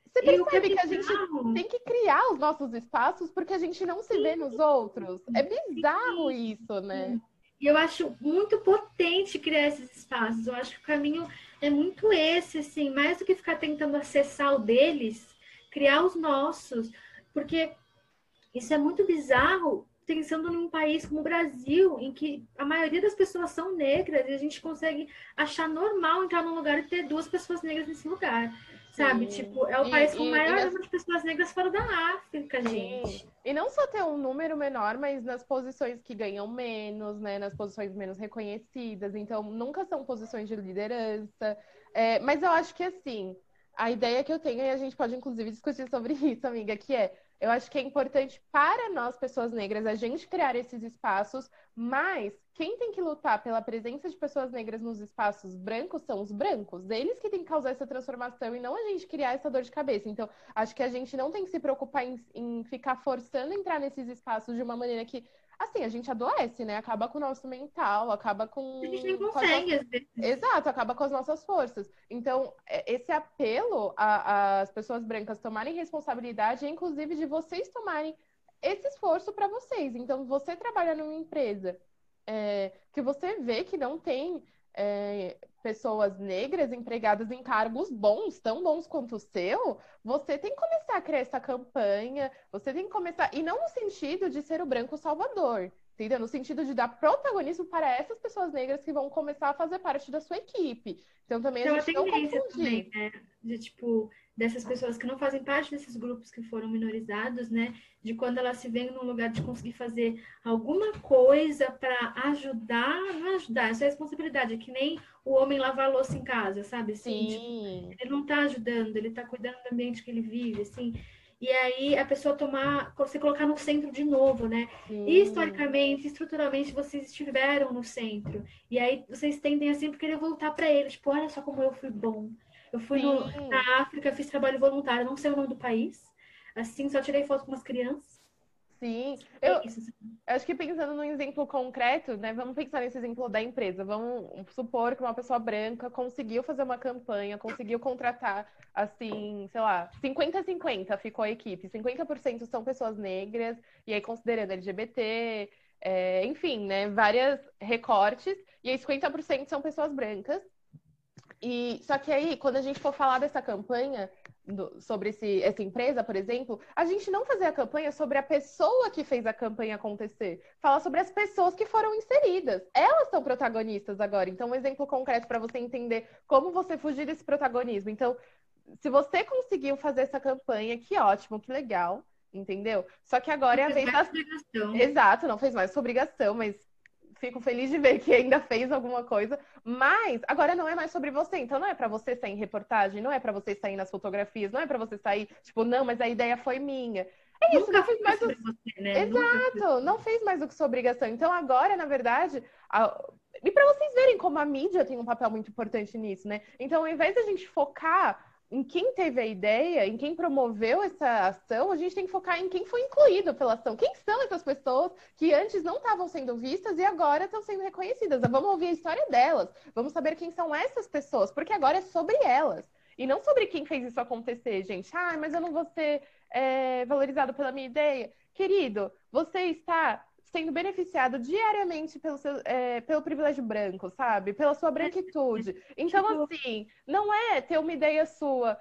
você percebe que a gente tem que criar os nossos espaços porque a gente não se vê nos outros. É bizarro isso, né? E eu acho muito potente criar esses espaços. Eu acho que o caminho é muito esse, assim, mais do que ficar tentando acessar o deles, criar os nossos. Porque isso é muito bizarro, pensando num país como o Brasil, em que a maioria das pessoas são negras e a gente consegue achar normal entrar num lugar e ter duas pessoas negras nesse lugar. Sabe? Sim. Tipo, é o e, país com o maior número de pessoas negras fora da África, Sim. gente. E não só ter um número menor, mas nas posições que ganham menos, né? Nas posições menos reconhecidas. Então, nunca são posições de liderança. É, mas eu acho que assim, a ideia que eu tenho, e a gente pode inclusive discutir sobre isso, amiga, que é eu acho que é importante para nós, pessoas negras, a gente criar esses espaços, mas quem tem que lutar pela presença de pessoas negras nos espaços brancos são os brancos. Eles que têm que causar essa transformação e não a gente criar essa dor de cabeça. Então, acho que a gente não tem que se preocupar em, em ficar forçando entrar nesses espaços de uma maneira que assim, a gente adoece, né? Acaba com o nosso mental, acaba com. A gente nem consegue, às vezes. Exato, acaba com as nossas forças. Então, é, esse apelo às pessoas brancas tomarem responsabilidade, é inclusive de vocês tomarem esse esforço para vocês. Então, você trabalha numa empresa é, que você vê que não tem é, pessoas negras empregadas em cargos bons, tão bons quanto o seu, você tem que começar a criar essa campanha, você tem que começar, e não no sentido de ser o branco salvador, entendeu? No sentido de dar protagonismo para essas pessoas negras que vão começar a fazer parte da sua equipe. Então também a gente não confundir. Também, né? De tipo, dessas pessoas que não fazem parte desses grupos que foram minorizados, né? De quando elas se veem num lugar de conseguir fazer alguma coisa para ajudar, não ajudar, essa é responsabilidade, é que nem o homem lavar louça em casa, sabe? Assim, Sim. Tipo, ele não está ajudando, ele está cuidando do ambiente que ele vive, assim. E aí a pessoa tomar, você colocar no centro de novo, né? Sim. Historicamente, estruturalmente, vocês estiveram no centro. E aí vocês tendem a sempre querer voltar para ele, tipo, olha só como eu fui bom eu fui no, na África, fiz trabalho voluntário, não sei o nome do país. Assim, só tirei foto com umas crianças. Sim, é eu, eu acho que pensando num exemplo concreto, né? Vamos pensar nesse exemplo da empresa. Vamos supor que uma pessoa branca conseguiu fazer uma campanha, conseguiu contratar, assim, sei lá, 50-50 ficou a equipe. 50% são pessoas negras, e aí considerando LGBT, é, enfim, né? Vários recortes, e aí 50% são pessoas brancas. E só que aí, quando a gente for falar dessa campanha do, sobre esse, essa empresa, por exemplo, a gente não fazer a campanha sobre a pessoa que fez a campanha acontecer, falar sobre as pessoas que foram inseridas. Elas são protagonistas agora. Então, um exemplo concreto para você entender como você fugir desse protagonismo. Então, se você conseguiu fazer essa campanha, que ótimo, que legal entendeu? Só que agora não é a vez das... Exato, não fez mais sua obrigação, mas fico feliz de ver que ainda fez alguma coisa, mas agora não é mais sobre você, então não é para você sair em reportagem, não é para você sair nas fotografias, não é para você sair, tipo, não, mas a ideia foi minha. É isso, Nunca não fez mais o... você, né? Exato, não fez mais do que sua obrigação. Então agora, na verdade, a... e para vocês verem como a mídia tem um papel muito importante nisso, né? Então, ao invés da gente focar em quem teve a ideia, em quem promoveu essa ação, a gente tem que focar em quem foi incluído pela ação. Quem são essas pessoas que antes não estavam sendo vistas e agora estão sendo reconhecidas? Vamos ouvir a história delas, vamos saber quem são essas pessoas, porque agora é sobre elas. E não sobre quem fez isso acontecer, gente. Ah, mas eu não vou ser é, valorizado pela minha ideia. Querido, você está sendo beneficiado diariamente pelo, seu, é, pelo privilégio branco, sabe? Pela sua branquitude. Então, tipo assim, não é ter uma ideia sua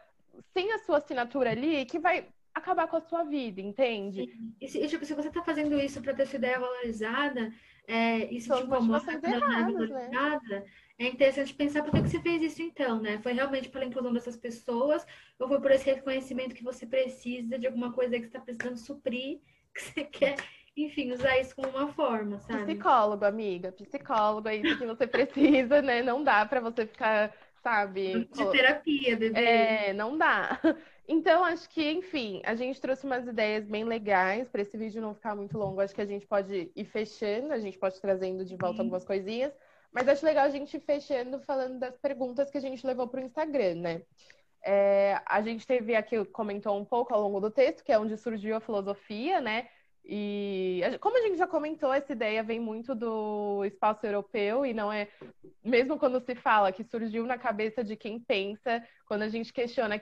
sem a sua assinatura ali que vai acabar com a sua vida, entende? E se, tipo, se você está fazendo isso para ter sua ideia valorizada, é, isso São te incomoda, erradas, né? é interessante pensar por que, que você fez isso então, né? Foi realmente pela inclusão dessas pessoas ou foi por esse reconhecimento que você precisa de alguma coisa que você está precisando suprir, que você quer enfim, usar isso como uma forma, sabe? Psicólogo, amiga, psicólogo, é isso que você precisa, né? Não dá para você ficar, sabe? De terapia, bebê. É, não dá. Então, acho que, enfim, a gente trouxe umas ideias bem legais para esse vídeo não ficar muito longo. Acho que a gente pode ir fechando, a gente pode ir trazendo de volta Sim. algumas coisinhas. Mas acho legal a gente ir fechando falando das perguntas que a gente levou para o Instagram, né? É, a gente teve aqui, comentou um pouco ao longo do texto, que é onde surgiu a filosofia, né? E como a gente já comentou, essa ideia vem muito do espaço europeu e não é mesmo quando se fala que surgiu na cabeça de quem pensa, quando a gente questiona,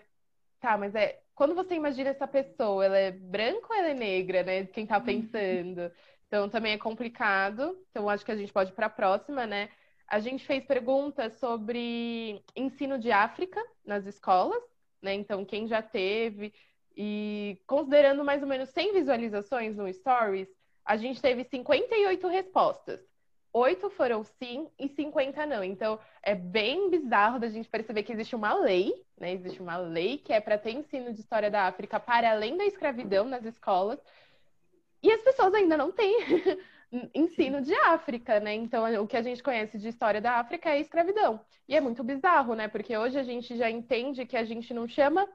tá, mas é quando você imagina essa pessoa, ela é branca ou ela é negra, né? Quem tá uhum. pensando. Então também é complicado. Então acho que a gente pode ir para a próxima, né? A gente fez perguntas sobre ensino de África nas escolas, né? Então quem já teve e considerando mais ou menos 100 visualizações no Stories, a gente teve 58 respostas. Oito foram sim e 50 não. Então, é bem bizarro da gente perceber que existe uma lei, né? Existe uma lei que é para ter ensino de história da África para além da escravidão nas escolas. E as pessoas ainda não têm ensino de África, né? Então, o que a gente conhece de história da África é a escravidão. E é muito bizarro, né? Porque hoje a gente já entende que a gente não chama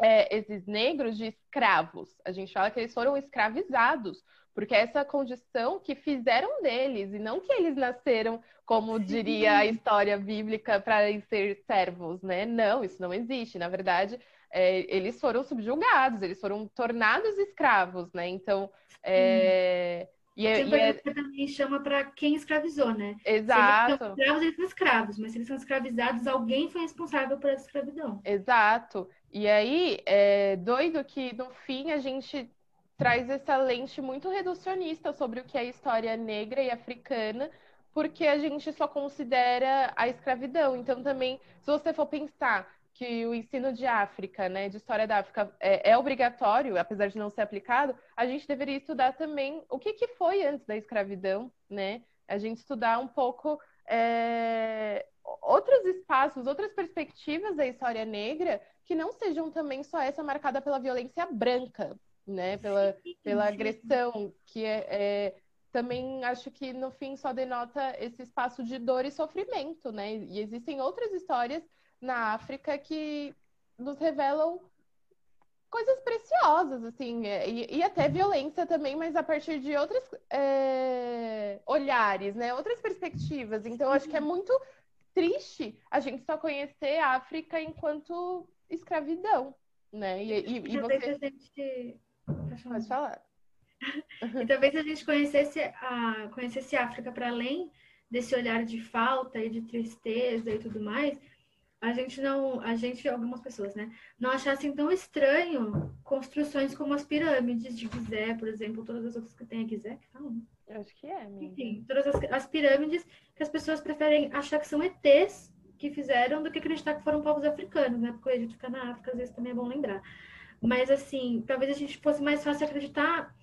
é, esses negros de escravos. A gente fala que eles foram escravizados, porque é essa condição que fizeram deles, e não que eles nasceram, como diria a história bíblica, para ser servos, né? Não, isso não existe. Na verdade, é, eles foram subjugados, eles foram tornados escravos, né? Então, é, e, é, e é... também chama para quem escravizou, né? Exato. Se eles são escravos, eles são escravos, mas se eles são escravizados, alguém foi responsável por essa escravidão. Exato. E aí, é doido que no fim a gente traz essa lente muito reducionista sobre o que é história negra e africana, porque a gente só considera a escravidão. Então, também, se você for pensar que o ensino de África, né, de história da África, é, é, obrigatório, apesar de não ser aplicado, a gente deveria estudar também o que, que foi antes da escravidão, né? A gente estudar um pouco é, outros espaços, outras perspectivas da história negra que não sejam também só essa marcada pela violência branca, né? Pela, pela agressão, que é, é também acho que no fim só denota esse espaço de dor e sofrimento, né? E existem outras histórias na África que nos revelam coisas preciosas, assim, é, e, e até violência também, mas a partir de outros é, olhares, né? Outras perspectivas. Então, acho que é muito triste a gente só conhecer a África enquanto escravidão, né? E, e, e você... A gente... Pode falar. e talvez a gente conhecesse a, conhecesse a África para além desse olhar de falta e de tristeza e tudo mais, a gente não, a gente, algumas pessoas, né, não achassem tão estranho construções como as pirâmides de Gizé, por exemplo, todas as outras que tem a Gizé, que falam, Eu acho que é, amiga. Enfim, todas as, as, pirâmides que as pessoas preferem achar que são ETs que fizeram do que acreditar que foram povos africanos, né? Porque o Egito fica na África, às vezes também é bom lembrar. Mas, assim, talvez a gente fosse mais fácil acreditar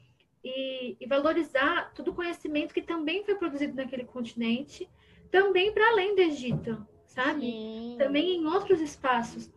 e, e valorizar todo o conhecimento que também foi produzido naquele continente, também para além do Egito sabe? Sim. Também em outros espaços,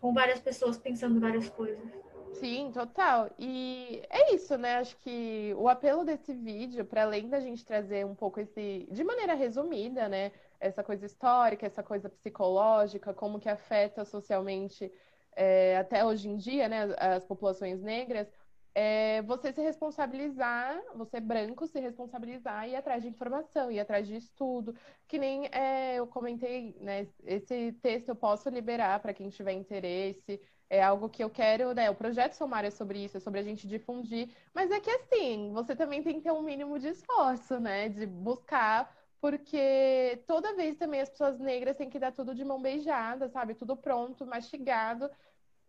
com várias pessoas pensando várias coisas. Sim, total. E é isso, né? Acho que o apelo desse vídeo, para além da gente trazer um pouco esse, de maneira resumida, né? Essa coisa histórica, essa coisa psicológica, como que afeta socialmente é, até hoje em dia, né? As populações negras é você se responsabilizar, você branco, se responsabilizar e ir atrás de informação, ir atrás de estudo, que nem é, eu comentei, né? Esse texto eu posso liberar para quem tiver interesse. É algo que eu quero, né? O projeto Somar é sobre isso, é sobre a gente difundir. Mas é que assim, você também tem que ter um mínimo de esforço, né? De buscar, porque toda vez também as pessoas negras têm que dar tudo de mão beijada, sabe? Tudo pronto, mastigado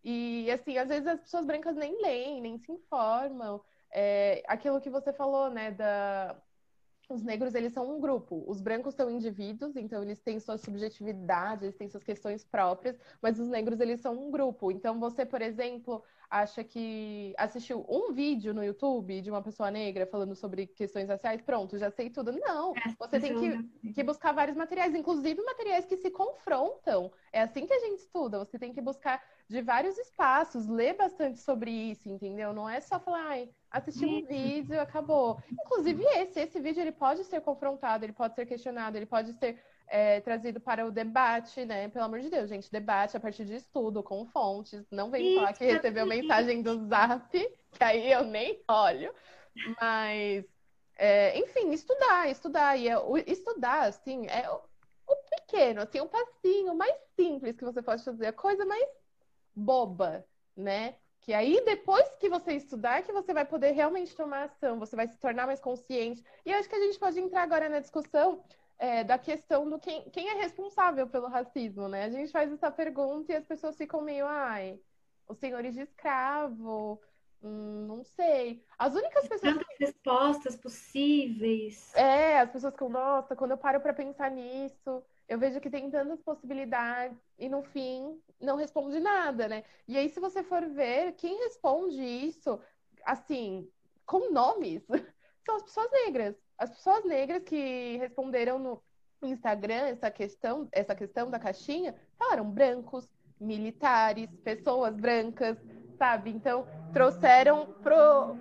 e, assim, às vezes as pessoas brancas nem leem, nem se informam. É, aquilo que você falou, né, da... Os negros, eles são um grupo. Os brancos são indivíduos, então eles têm suas subjetividades, eles têm suas questões próprias, mas os negros, eles são um grupo. Então, você, por exemplo, acha que assistiu um vídeo no YouTube de uma pessoa negra falando sobre questões raciais, pronto, já sei tudo. Não, é, você tem que, que buscar vários materiais, inclusive materiais que se confrontam. É assim que a gente estuda, você tem que buscar de vários espaços, ler bastante sobre isso, entendeu? Não é só falar, ai, assistir um vídeo, acabou. Inclusive esse, esse vídeo ele pode ser confrontado, ele pode ser questionado, ele pode ser é, trazido para o debate, né? Pelo amor de Deus, gente, debate a partir de estudo, com fontes. Não vem falar que recebeu mensagem do Zap, que aí eu nem olho. Mas, é, enfim, estudar, estudar. E é, o, estudar, assim, é o, o pequeno, assim, o passinho mais simples que você pode fazer, a coisa mais boba, né? Que aí, depois que você estudar, que você vai poder realmente tomar ação, você vai se tornar mais consciente. E acho que a gente pode entrar agora na discussão é, da questão do quem, quem é responsável pelo racismo, né? A gente faz essa pergunta e as pessoas ficam meio, ai, os senhores de escravo, hum, não sei. As únicas pessoas. Tantas respostas possíveis. É, as pessoas ficam, nossa, quando eu paro para pensar nisso, eu vejo que tem tantas possibilidades e no fim não responde nada, né? E aí, se você for ver, quem responde isso, assim, com nomes, são as pessoas negras. As pessoas negras que responderam no Instagram essa questão, essa questão da caixinha, falaram brancos, militares, pessoas brancas, sabe? Então, trouxeram pro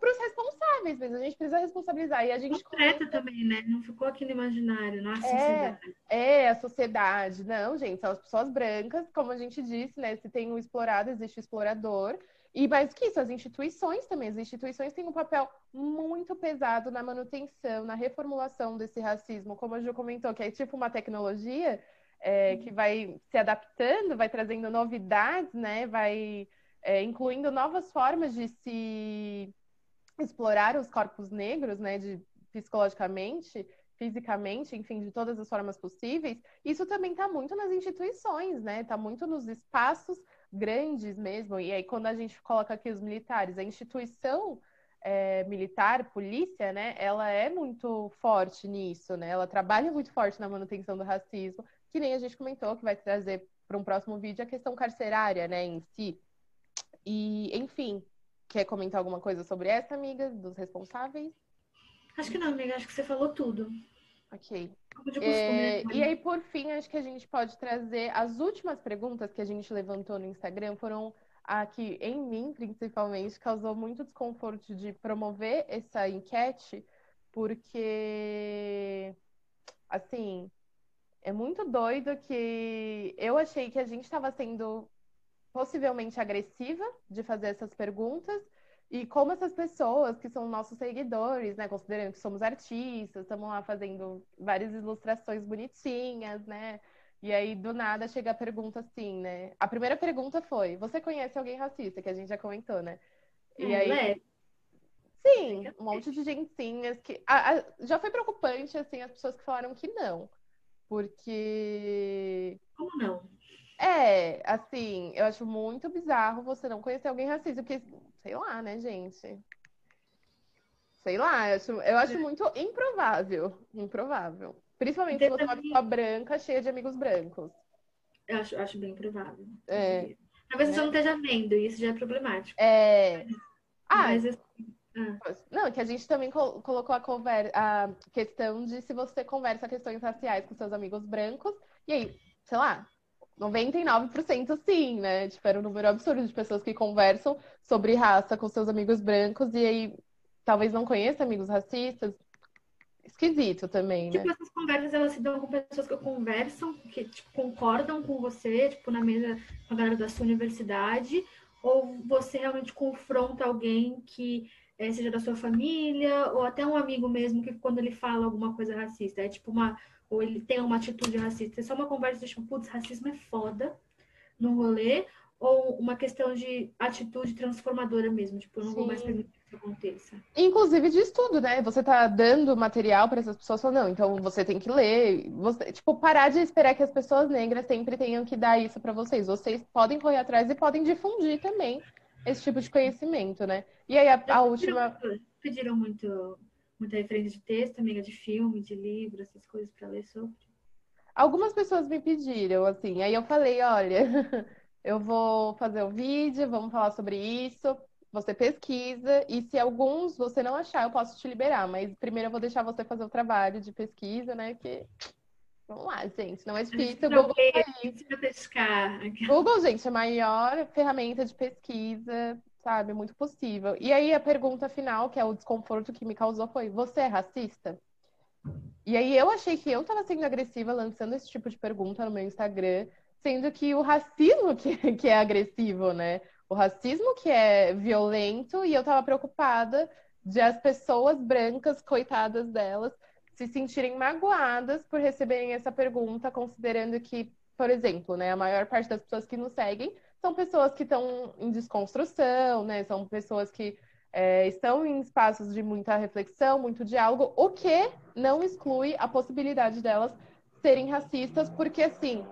para os responsáveis mesmo. A gente precisa responsabilizar. E a gente concreta também, né? Não ficou aqui no imaginário, nossa é, sociedade. É, a sociedade. Não, gente, são as pessoas brancas, como a gente disse, né? Se tem o explorado, existe o explorador. E mais que isso, as instituições também. As instituições têm um papel muito pesado na manutenção, na reformulação desse racismo. Como a Ju comentou, que é tipo uma tecnologia é, que vai se adaptando, vai trazendo novidades, né? Vai é, incluindo novas formas de se explorar os corpos negros, né? De, psicologicamente, fisicamente, enfim, de todas as formas possíveis. Isso também está muito nas instituições, né? Está muito nos espaços grandes mesmo. E aí, quando a gente coloca aqui os militares, a instituição é, militar, polícia, né, ela é muito forte nisso, né? Ela trabalha muito forte na manutenção do racismo, que nem a gente comentou que vai trazer para um próximo vídeo a questão carcerária, né, em si. E, enfim, quer comentar alguma coisa sobre essa, amiga, dos responsáveis? Acho que não, amiga, acho que você falou tudo. Ok. É, e aí, por fim, acho que a gente pode trazer as últimas perguntas que a gente levantou no Instagram foram a que, em mim, principalmente, causou muito desconforto de promover essa enquete, porque, assim, é muito doido que eu achei que a gente estava sendo possivelmente agressiva de fazer essas perguntas, e como essas pessoas que são nossos seguidores, né, considerando que somos artistas, estamos lá fazendo várias ilustrações bonitinhas, né? E aí do nada chega a pergunta assim, né? A primeira pergunta foi: você conhece alguém racista? Que a gente já comentou, né? E é, aí né? Sim, um monte de gentinhas que a, a, já foi preocupante assim as pessoas que falaram que não. Porque Como não? É, assim, eu acho muito bizarro você não conhecer alguém racista, porque, sei lá, né, gente? Sei lá, eu acho, eu acho muito improvável. Improvável. Principalmente se você é uma pessoa branca, cheia de amigos brancos. Eu acho, acho bem provável. É. Talvez você é. não esteja vendo, e isso já é problemático. É. Ah, Mas, assim, ah. Não, que a gente também colocou a, conver... a questão de se você conversa questões raciais com seus amigos brancos, e aí, sei lá, 99% sim, né? Tipo, era um número absurdo de pessoas que conversam sobre raça com seus amigos brancos e aí talvez não conheça amigos racistas. Esquisito também, né? Tipo, essas conversas elas se dão com pessoas que conversam, que tipo, concordam com você, tipo, na mesa com a galera da sua universidade, ou você realmente confronta alguém que é, seja da sua família, ou até um amigo mesmo, que quando ele fala alguma coisa racista, é tipo uma ou ele tem uma atitude racista. É só uma conversa de tipo, putz, racismo é foda no rolê, ou uma questão de atitude transformadora mesmo, tipo, eu não Sim. vou mais permitir que isso aconteça. Inclusive de estudo, né? Você tá dando material para essas pessoas falando, não, então você tem que ler, você, tipo, parar de esperar que as pessoas negras sempre tenham que dar isso para vocês. Vocês podem correr atrás e podem difundir também esse tipo de conhecimento, né? E aí a, a última pediram muito muita referência de texto, amiga, de filme, de livro, essas coisas para ler sobre? Algumas pessoas me pediram, assim, aí eu falei, olha, eu vou fazer o vídeo, vamos falar sobre isso, você pesquisa, e se alguns você não achar, eu posso te liberar, mas primeiro eu vou deixar você fazer o trabalho de pesquisa, né, que... Vamos lá, gente, não é difícil. Não, Google, é. Google, gente, é a maior ferramenta de pesquisa sabe? Muito possível. E aí a pergunta final, que é o desconforto que me causou, foi: você é racista? E aí eu achei que eu estava sendo agressiva lançando esse tipo de pergunta no meu Instagram, sendo que o racismo que, que é agressivo, né? O racismo que é violento, e eu estava preocupada de as pessoas brancas, coitadas delas, se sentirem magoadas por receberem essa pergunta, considerando que, por exemplo, né, a maior parte das pessoas que nos seguem são pessoas que estão em desconstrução, né? São pessoas que é, estão em espaços de muita reflexão, muito diálogo, o que não exclui a possibilidade delas serem racistas, porque assim,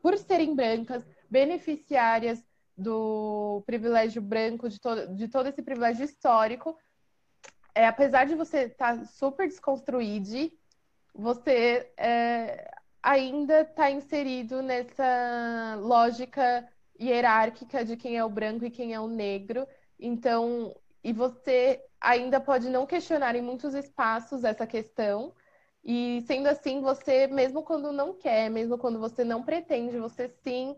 por serem brancas, beneficiárias do privilégio branco, de, to de todo esse privilégio histórico, é, apesar de você estar tá super desconstruído, você é, ainda está inserido nessa lógica hierárquica de quem é o branco e quem é o negro. Então, e você ainda pode não questionar em muitos espaços essa questão. E sendo assim, você, mesmo quando não quer, mesmo quando você não pretende, você sim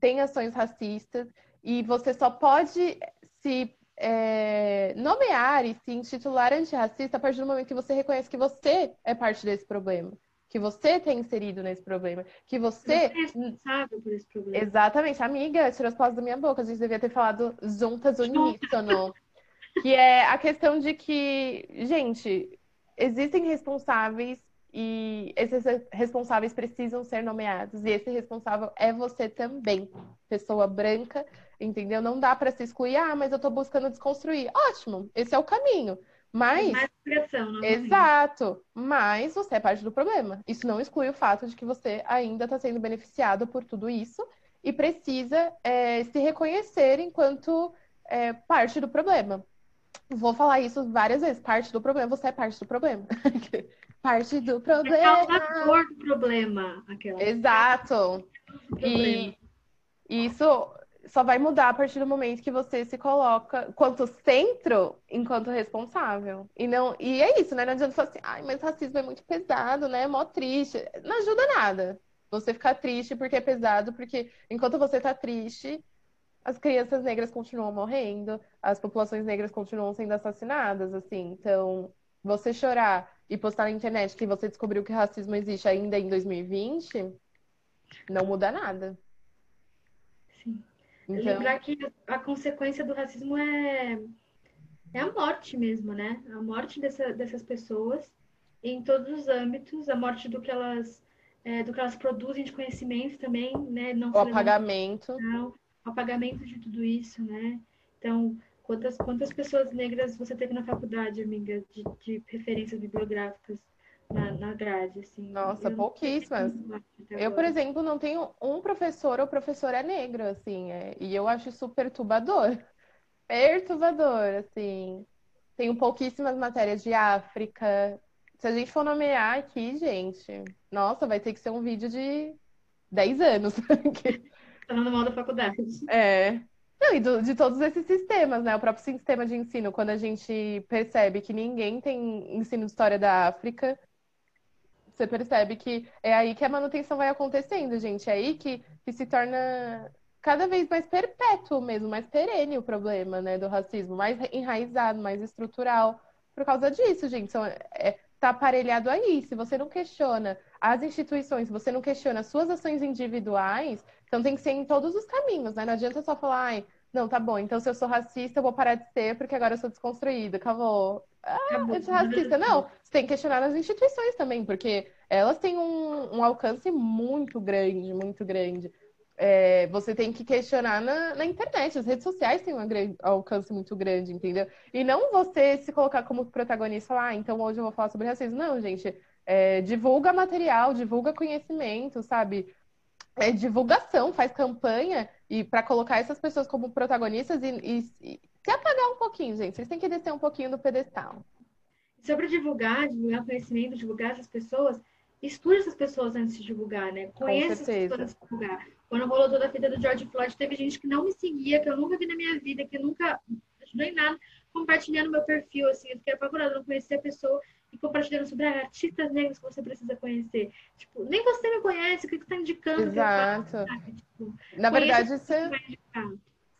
tem ações racistas e você só pode se é, nomear e se intitular antirracista a partir do momento que você reconhece que você é parte desse problema. Que você tem inserido nesse problema. Que você. Você é responsável por esse problema. Exatamente, amiga, tirou as palavras da minha boca. A gente devia ter falado juntas uníssono. que é a questão de que, gente, existem responsáveis e esses responsáveis precisam ser nomeados. E esse responsável é você também, pessoa branca, entendeu? Não dá para se excluir, ah, mas eu estou buscando desconstruir. Ótimo, esse é o caminho. Mas. Mais pressão, não Exato. Mas você é parte do problema. Isso não exclui o fato de que você ainda está sendo beneficiado por tudo isso e precisa é, se reconhecer enquanto é, parte do problema. Vou falar isso várias vezes. Parte do problema, você é parte do problema. parte do problema. É causador do problema. Aquela. Exato. E isso só vai mudar a partir do momento que você se coloca quanto centro, enquanto responsável. E não, e é isso, né? Não adianta falar assim, ai, mas racismo é muito pesado, né? É mó triste. Não ajuda nada. Você ficar triste porque é pesado, porque enquanto você tá triste, as crianças negras continuam morrendo, as populações negras continuam sendo assassinadas, assim. Então, você chorar e postar na internet que você descobriu que racismo existe ainda em 2020, não muda nada. Então... Lembrar que a consequência do racismo é, é a morte mesmo, né? A morte dessa, dessas pessoas em todos os âmbitos, a morte do que elas, é, do que elas produzem de conhecimento também, né? Não o apagamento. Não, o apagamento de tudo isso, né? Então, quantas, quantas pessoas negras você teve na faculdade, amiga, de, de referências bibliográficas? Na, na grade, assim. Nossa, eu pouquíssimas. Eu, por exemplo, não tenho um professor ou professora negro, assim, é, e eu acho isso perturbador. Perturbador, assim. Tenho pouquíssimas matérias de África. Se a gente for nomear aqui, gente, nossa, vai ter que ser um vídeo de 10 anos. Falando mal da faculdade. É. Não, e do, de todos esses sistemas, né? O próprio sistema de ensino, quando a gente percebe que ninguém tem ensino de história da África, você percebe que é aí que a manutenção vai acontecendo, gente. É aí que, que se torna cada vez mais perpétuo mesmo, mais perene o problema, né, do racismo, mais enraizado, mais estrutural. Por causa disso, gente, são, é, tá aparelhado aí. Se você não questiona as instituições, se você não questiona suas ações individuais, então tem que ser em todos os caminhos, né? Não adianta só falar, ai, não, tá bom, então se eu sou racista, eu vou parar de ser porque agora eu sou desconstruída. Acabou. Ah, racista. Não, você tem que questionar as instituições também, porque elas têm um, um alcance muito grande, muito grande. É, você tem que questionar na, na, internet, as redes sociais têm um grande, alcance muito grande, entendeu? E não você se colocar como protagonista, falar, ah, então hoje eu vou falar sobre racismo. Não, gente, é, divulga material, divulga conhecimento, sabe? É, divulgação, faz campanha e para colocar essas pessoas como protagonistas e, e, se apagar um pouquinho, gente. Vocês têm que descer um pouquinho do pedestal. Sobre divulgar, divulgar conhecimento, divulgar essas pessoas, estude essas pessoas antes de divulgar, né? Conheça essas pessoas antes de divulgar. Quando rolou toda a fita do George Floyd, teve gente que não me seguia, que eu nunca vi na minha vida, que nunca ajudou em nada, compartilhando meu perfil, assim, eu fiquei apavorada, não conhecia a pessoa e compartilhando sobre ah, artistas negros que você precisa conhecer. Tipo, nem você me conhece, o que você está indicando? Exato. Tipo, na verdade, você...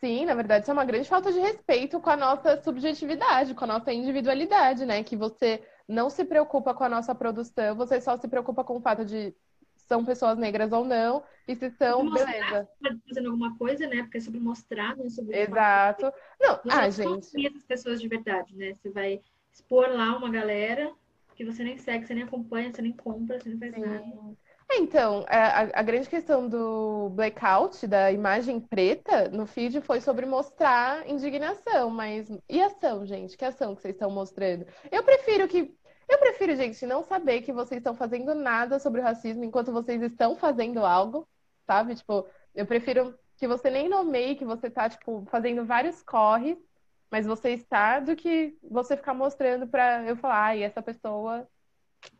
Sim, na verdade, isso é uma grande falta de respeito com a nossa subjetividade, com a nossa individualidade, né? Que você não se preocupa com a nossa produção, você só se preocupa com o fato de são pessoas negras ou não, e se são, beleza. fazendo alguma coisa, né? Porque é sobre mostrar, não é sobre. Exato. Não, você ah, gente. essas pessoas de verdade, né? Você vai expor lá uma galera que você nem segue, você nem acompanha, você nem compra, você não faz Sim. nada. É, então, a, a, grande questão do blackout, da imagem preta, no feed foi sobre mostrar indignação, mas e ação, gente? Que ação que vocês estão mostrando? Eu prefiro que. Eu prefiro, gente, não saber que vocês estão fazendo nada sobre o racismo enquanto vocês estão fazendo algo, sabe? Tipo, eu prefiro que você nem nomeie que você tá, tipo, fazendo vários corres, mas você está, do que você ficar mostrando pra eu falar, ai, essa pessoa,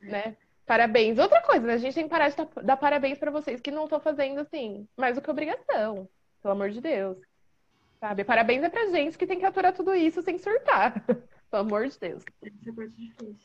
né? Parabéns. Outra coisa, né? a gente tem que parar de dar parabéns para vocês que não estão fazendo assim, mais do que obrigação. Pelo amor de Deus. Sabe? Parabéns é pra gente que tem que aturar tudo isso sem surtar. Pelo amor de Deus. Essa é parte difícil.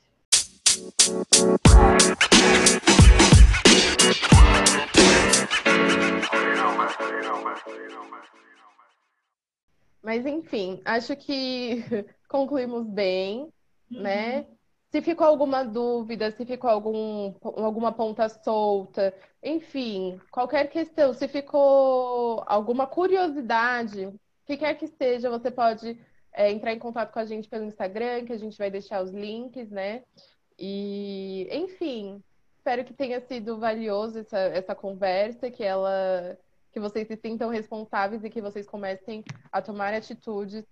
Mas enfim, acho que concluímos bem, Uhum. né? Se ficou alguma dúvida, se ficou algum, alguma ponta solta, enfim, qualquer questão, se ficou alguma curiosidade, que quer que seja, você pode é, entrar em contato com a gente pelo Instagram, que a gente vai deixar os links, né? E, enfim, espero que tenha sido valioso essa, essa conversa, que ela, que vocês se sintam responsáveis e que vocês comecem a tomar atitudes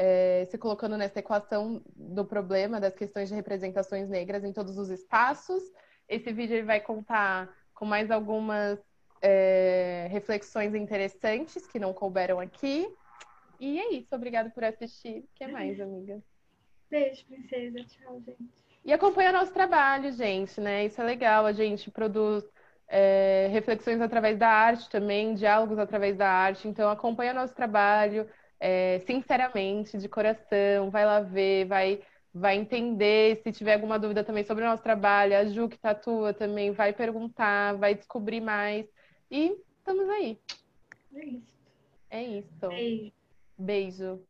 é, se colocando nessa equação do problema das questões de representações negras em todos os espaços. Esse vídeo vai contar com mais algumas é, reflexões interessantes que não couberam aqui. E é isso. Obrigada por assistir. O que mais, amiga? Beijo, princesa. Tchau, gente. E acompanha nosso trabalho, gente, né? Isso é legal. A gente produz é, reflexões através da arte também, diálogos através da arte. Então, acompanha nosso trabalho é, sinceramente, de coração, vai lá ver, vai, vai entender. Se tiver alguma dúvida também sobre o nosso trabalho, a Ju que tatua também vai perguntar, vai descobrir mais. E estamos aí. É isso. É isso. Beijo. Beijo.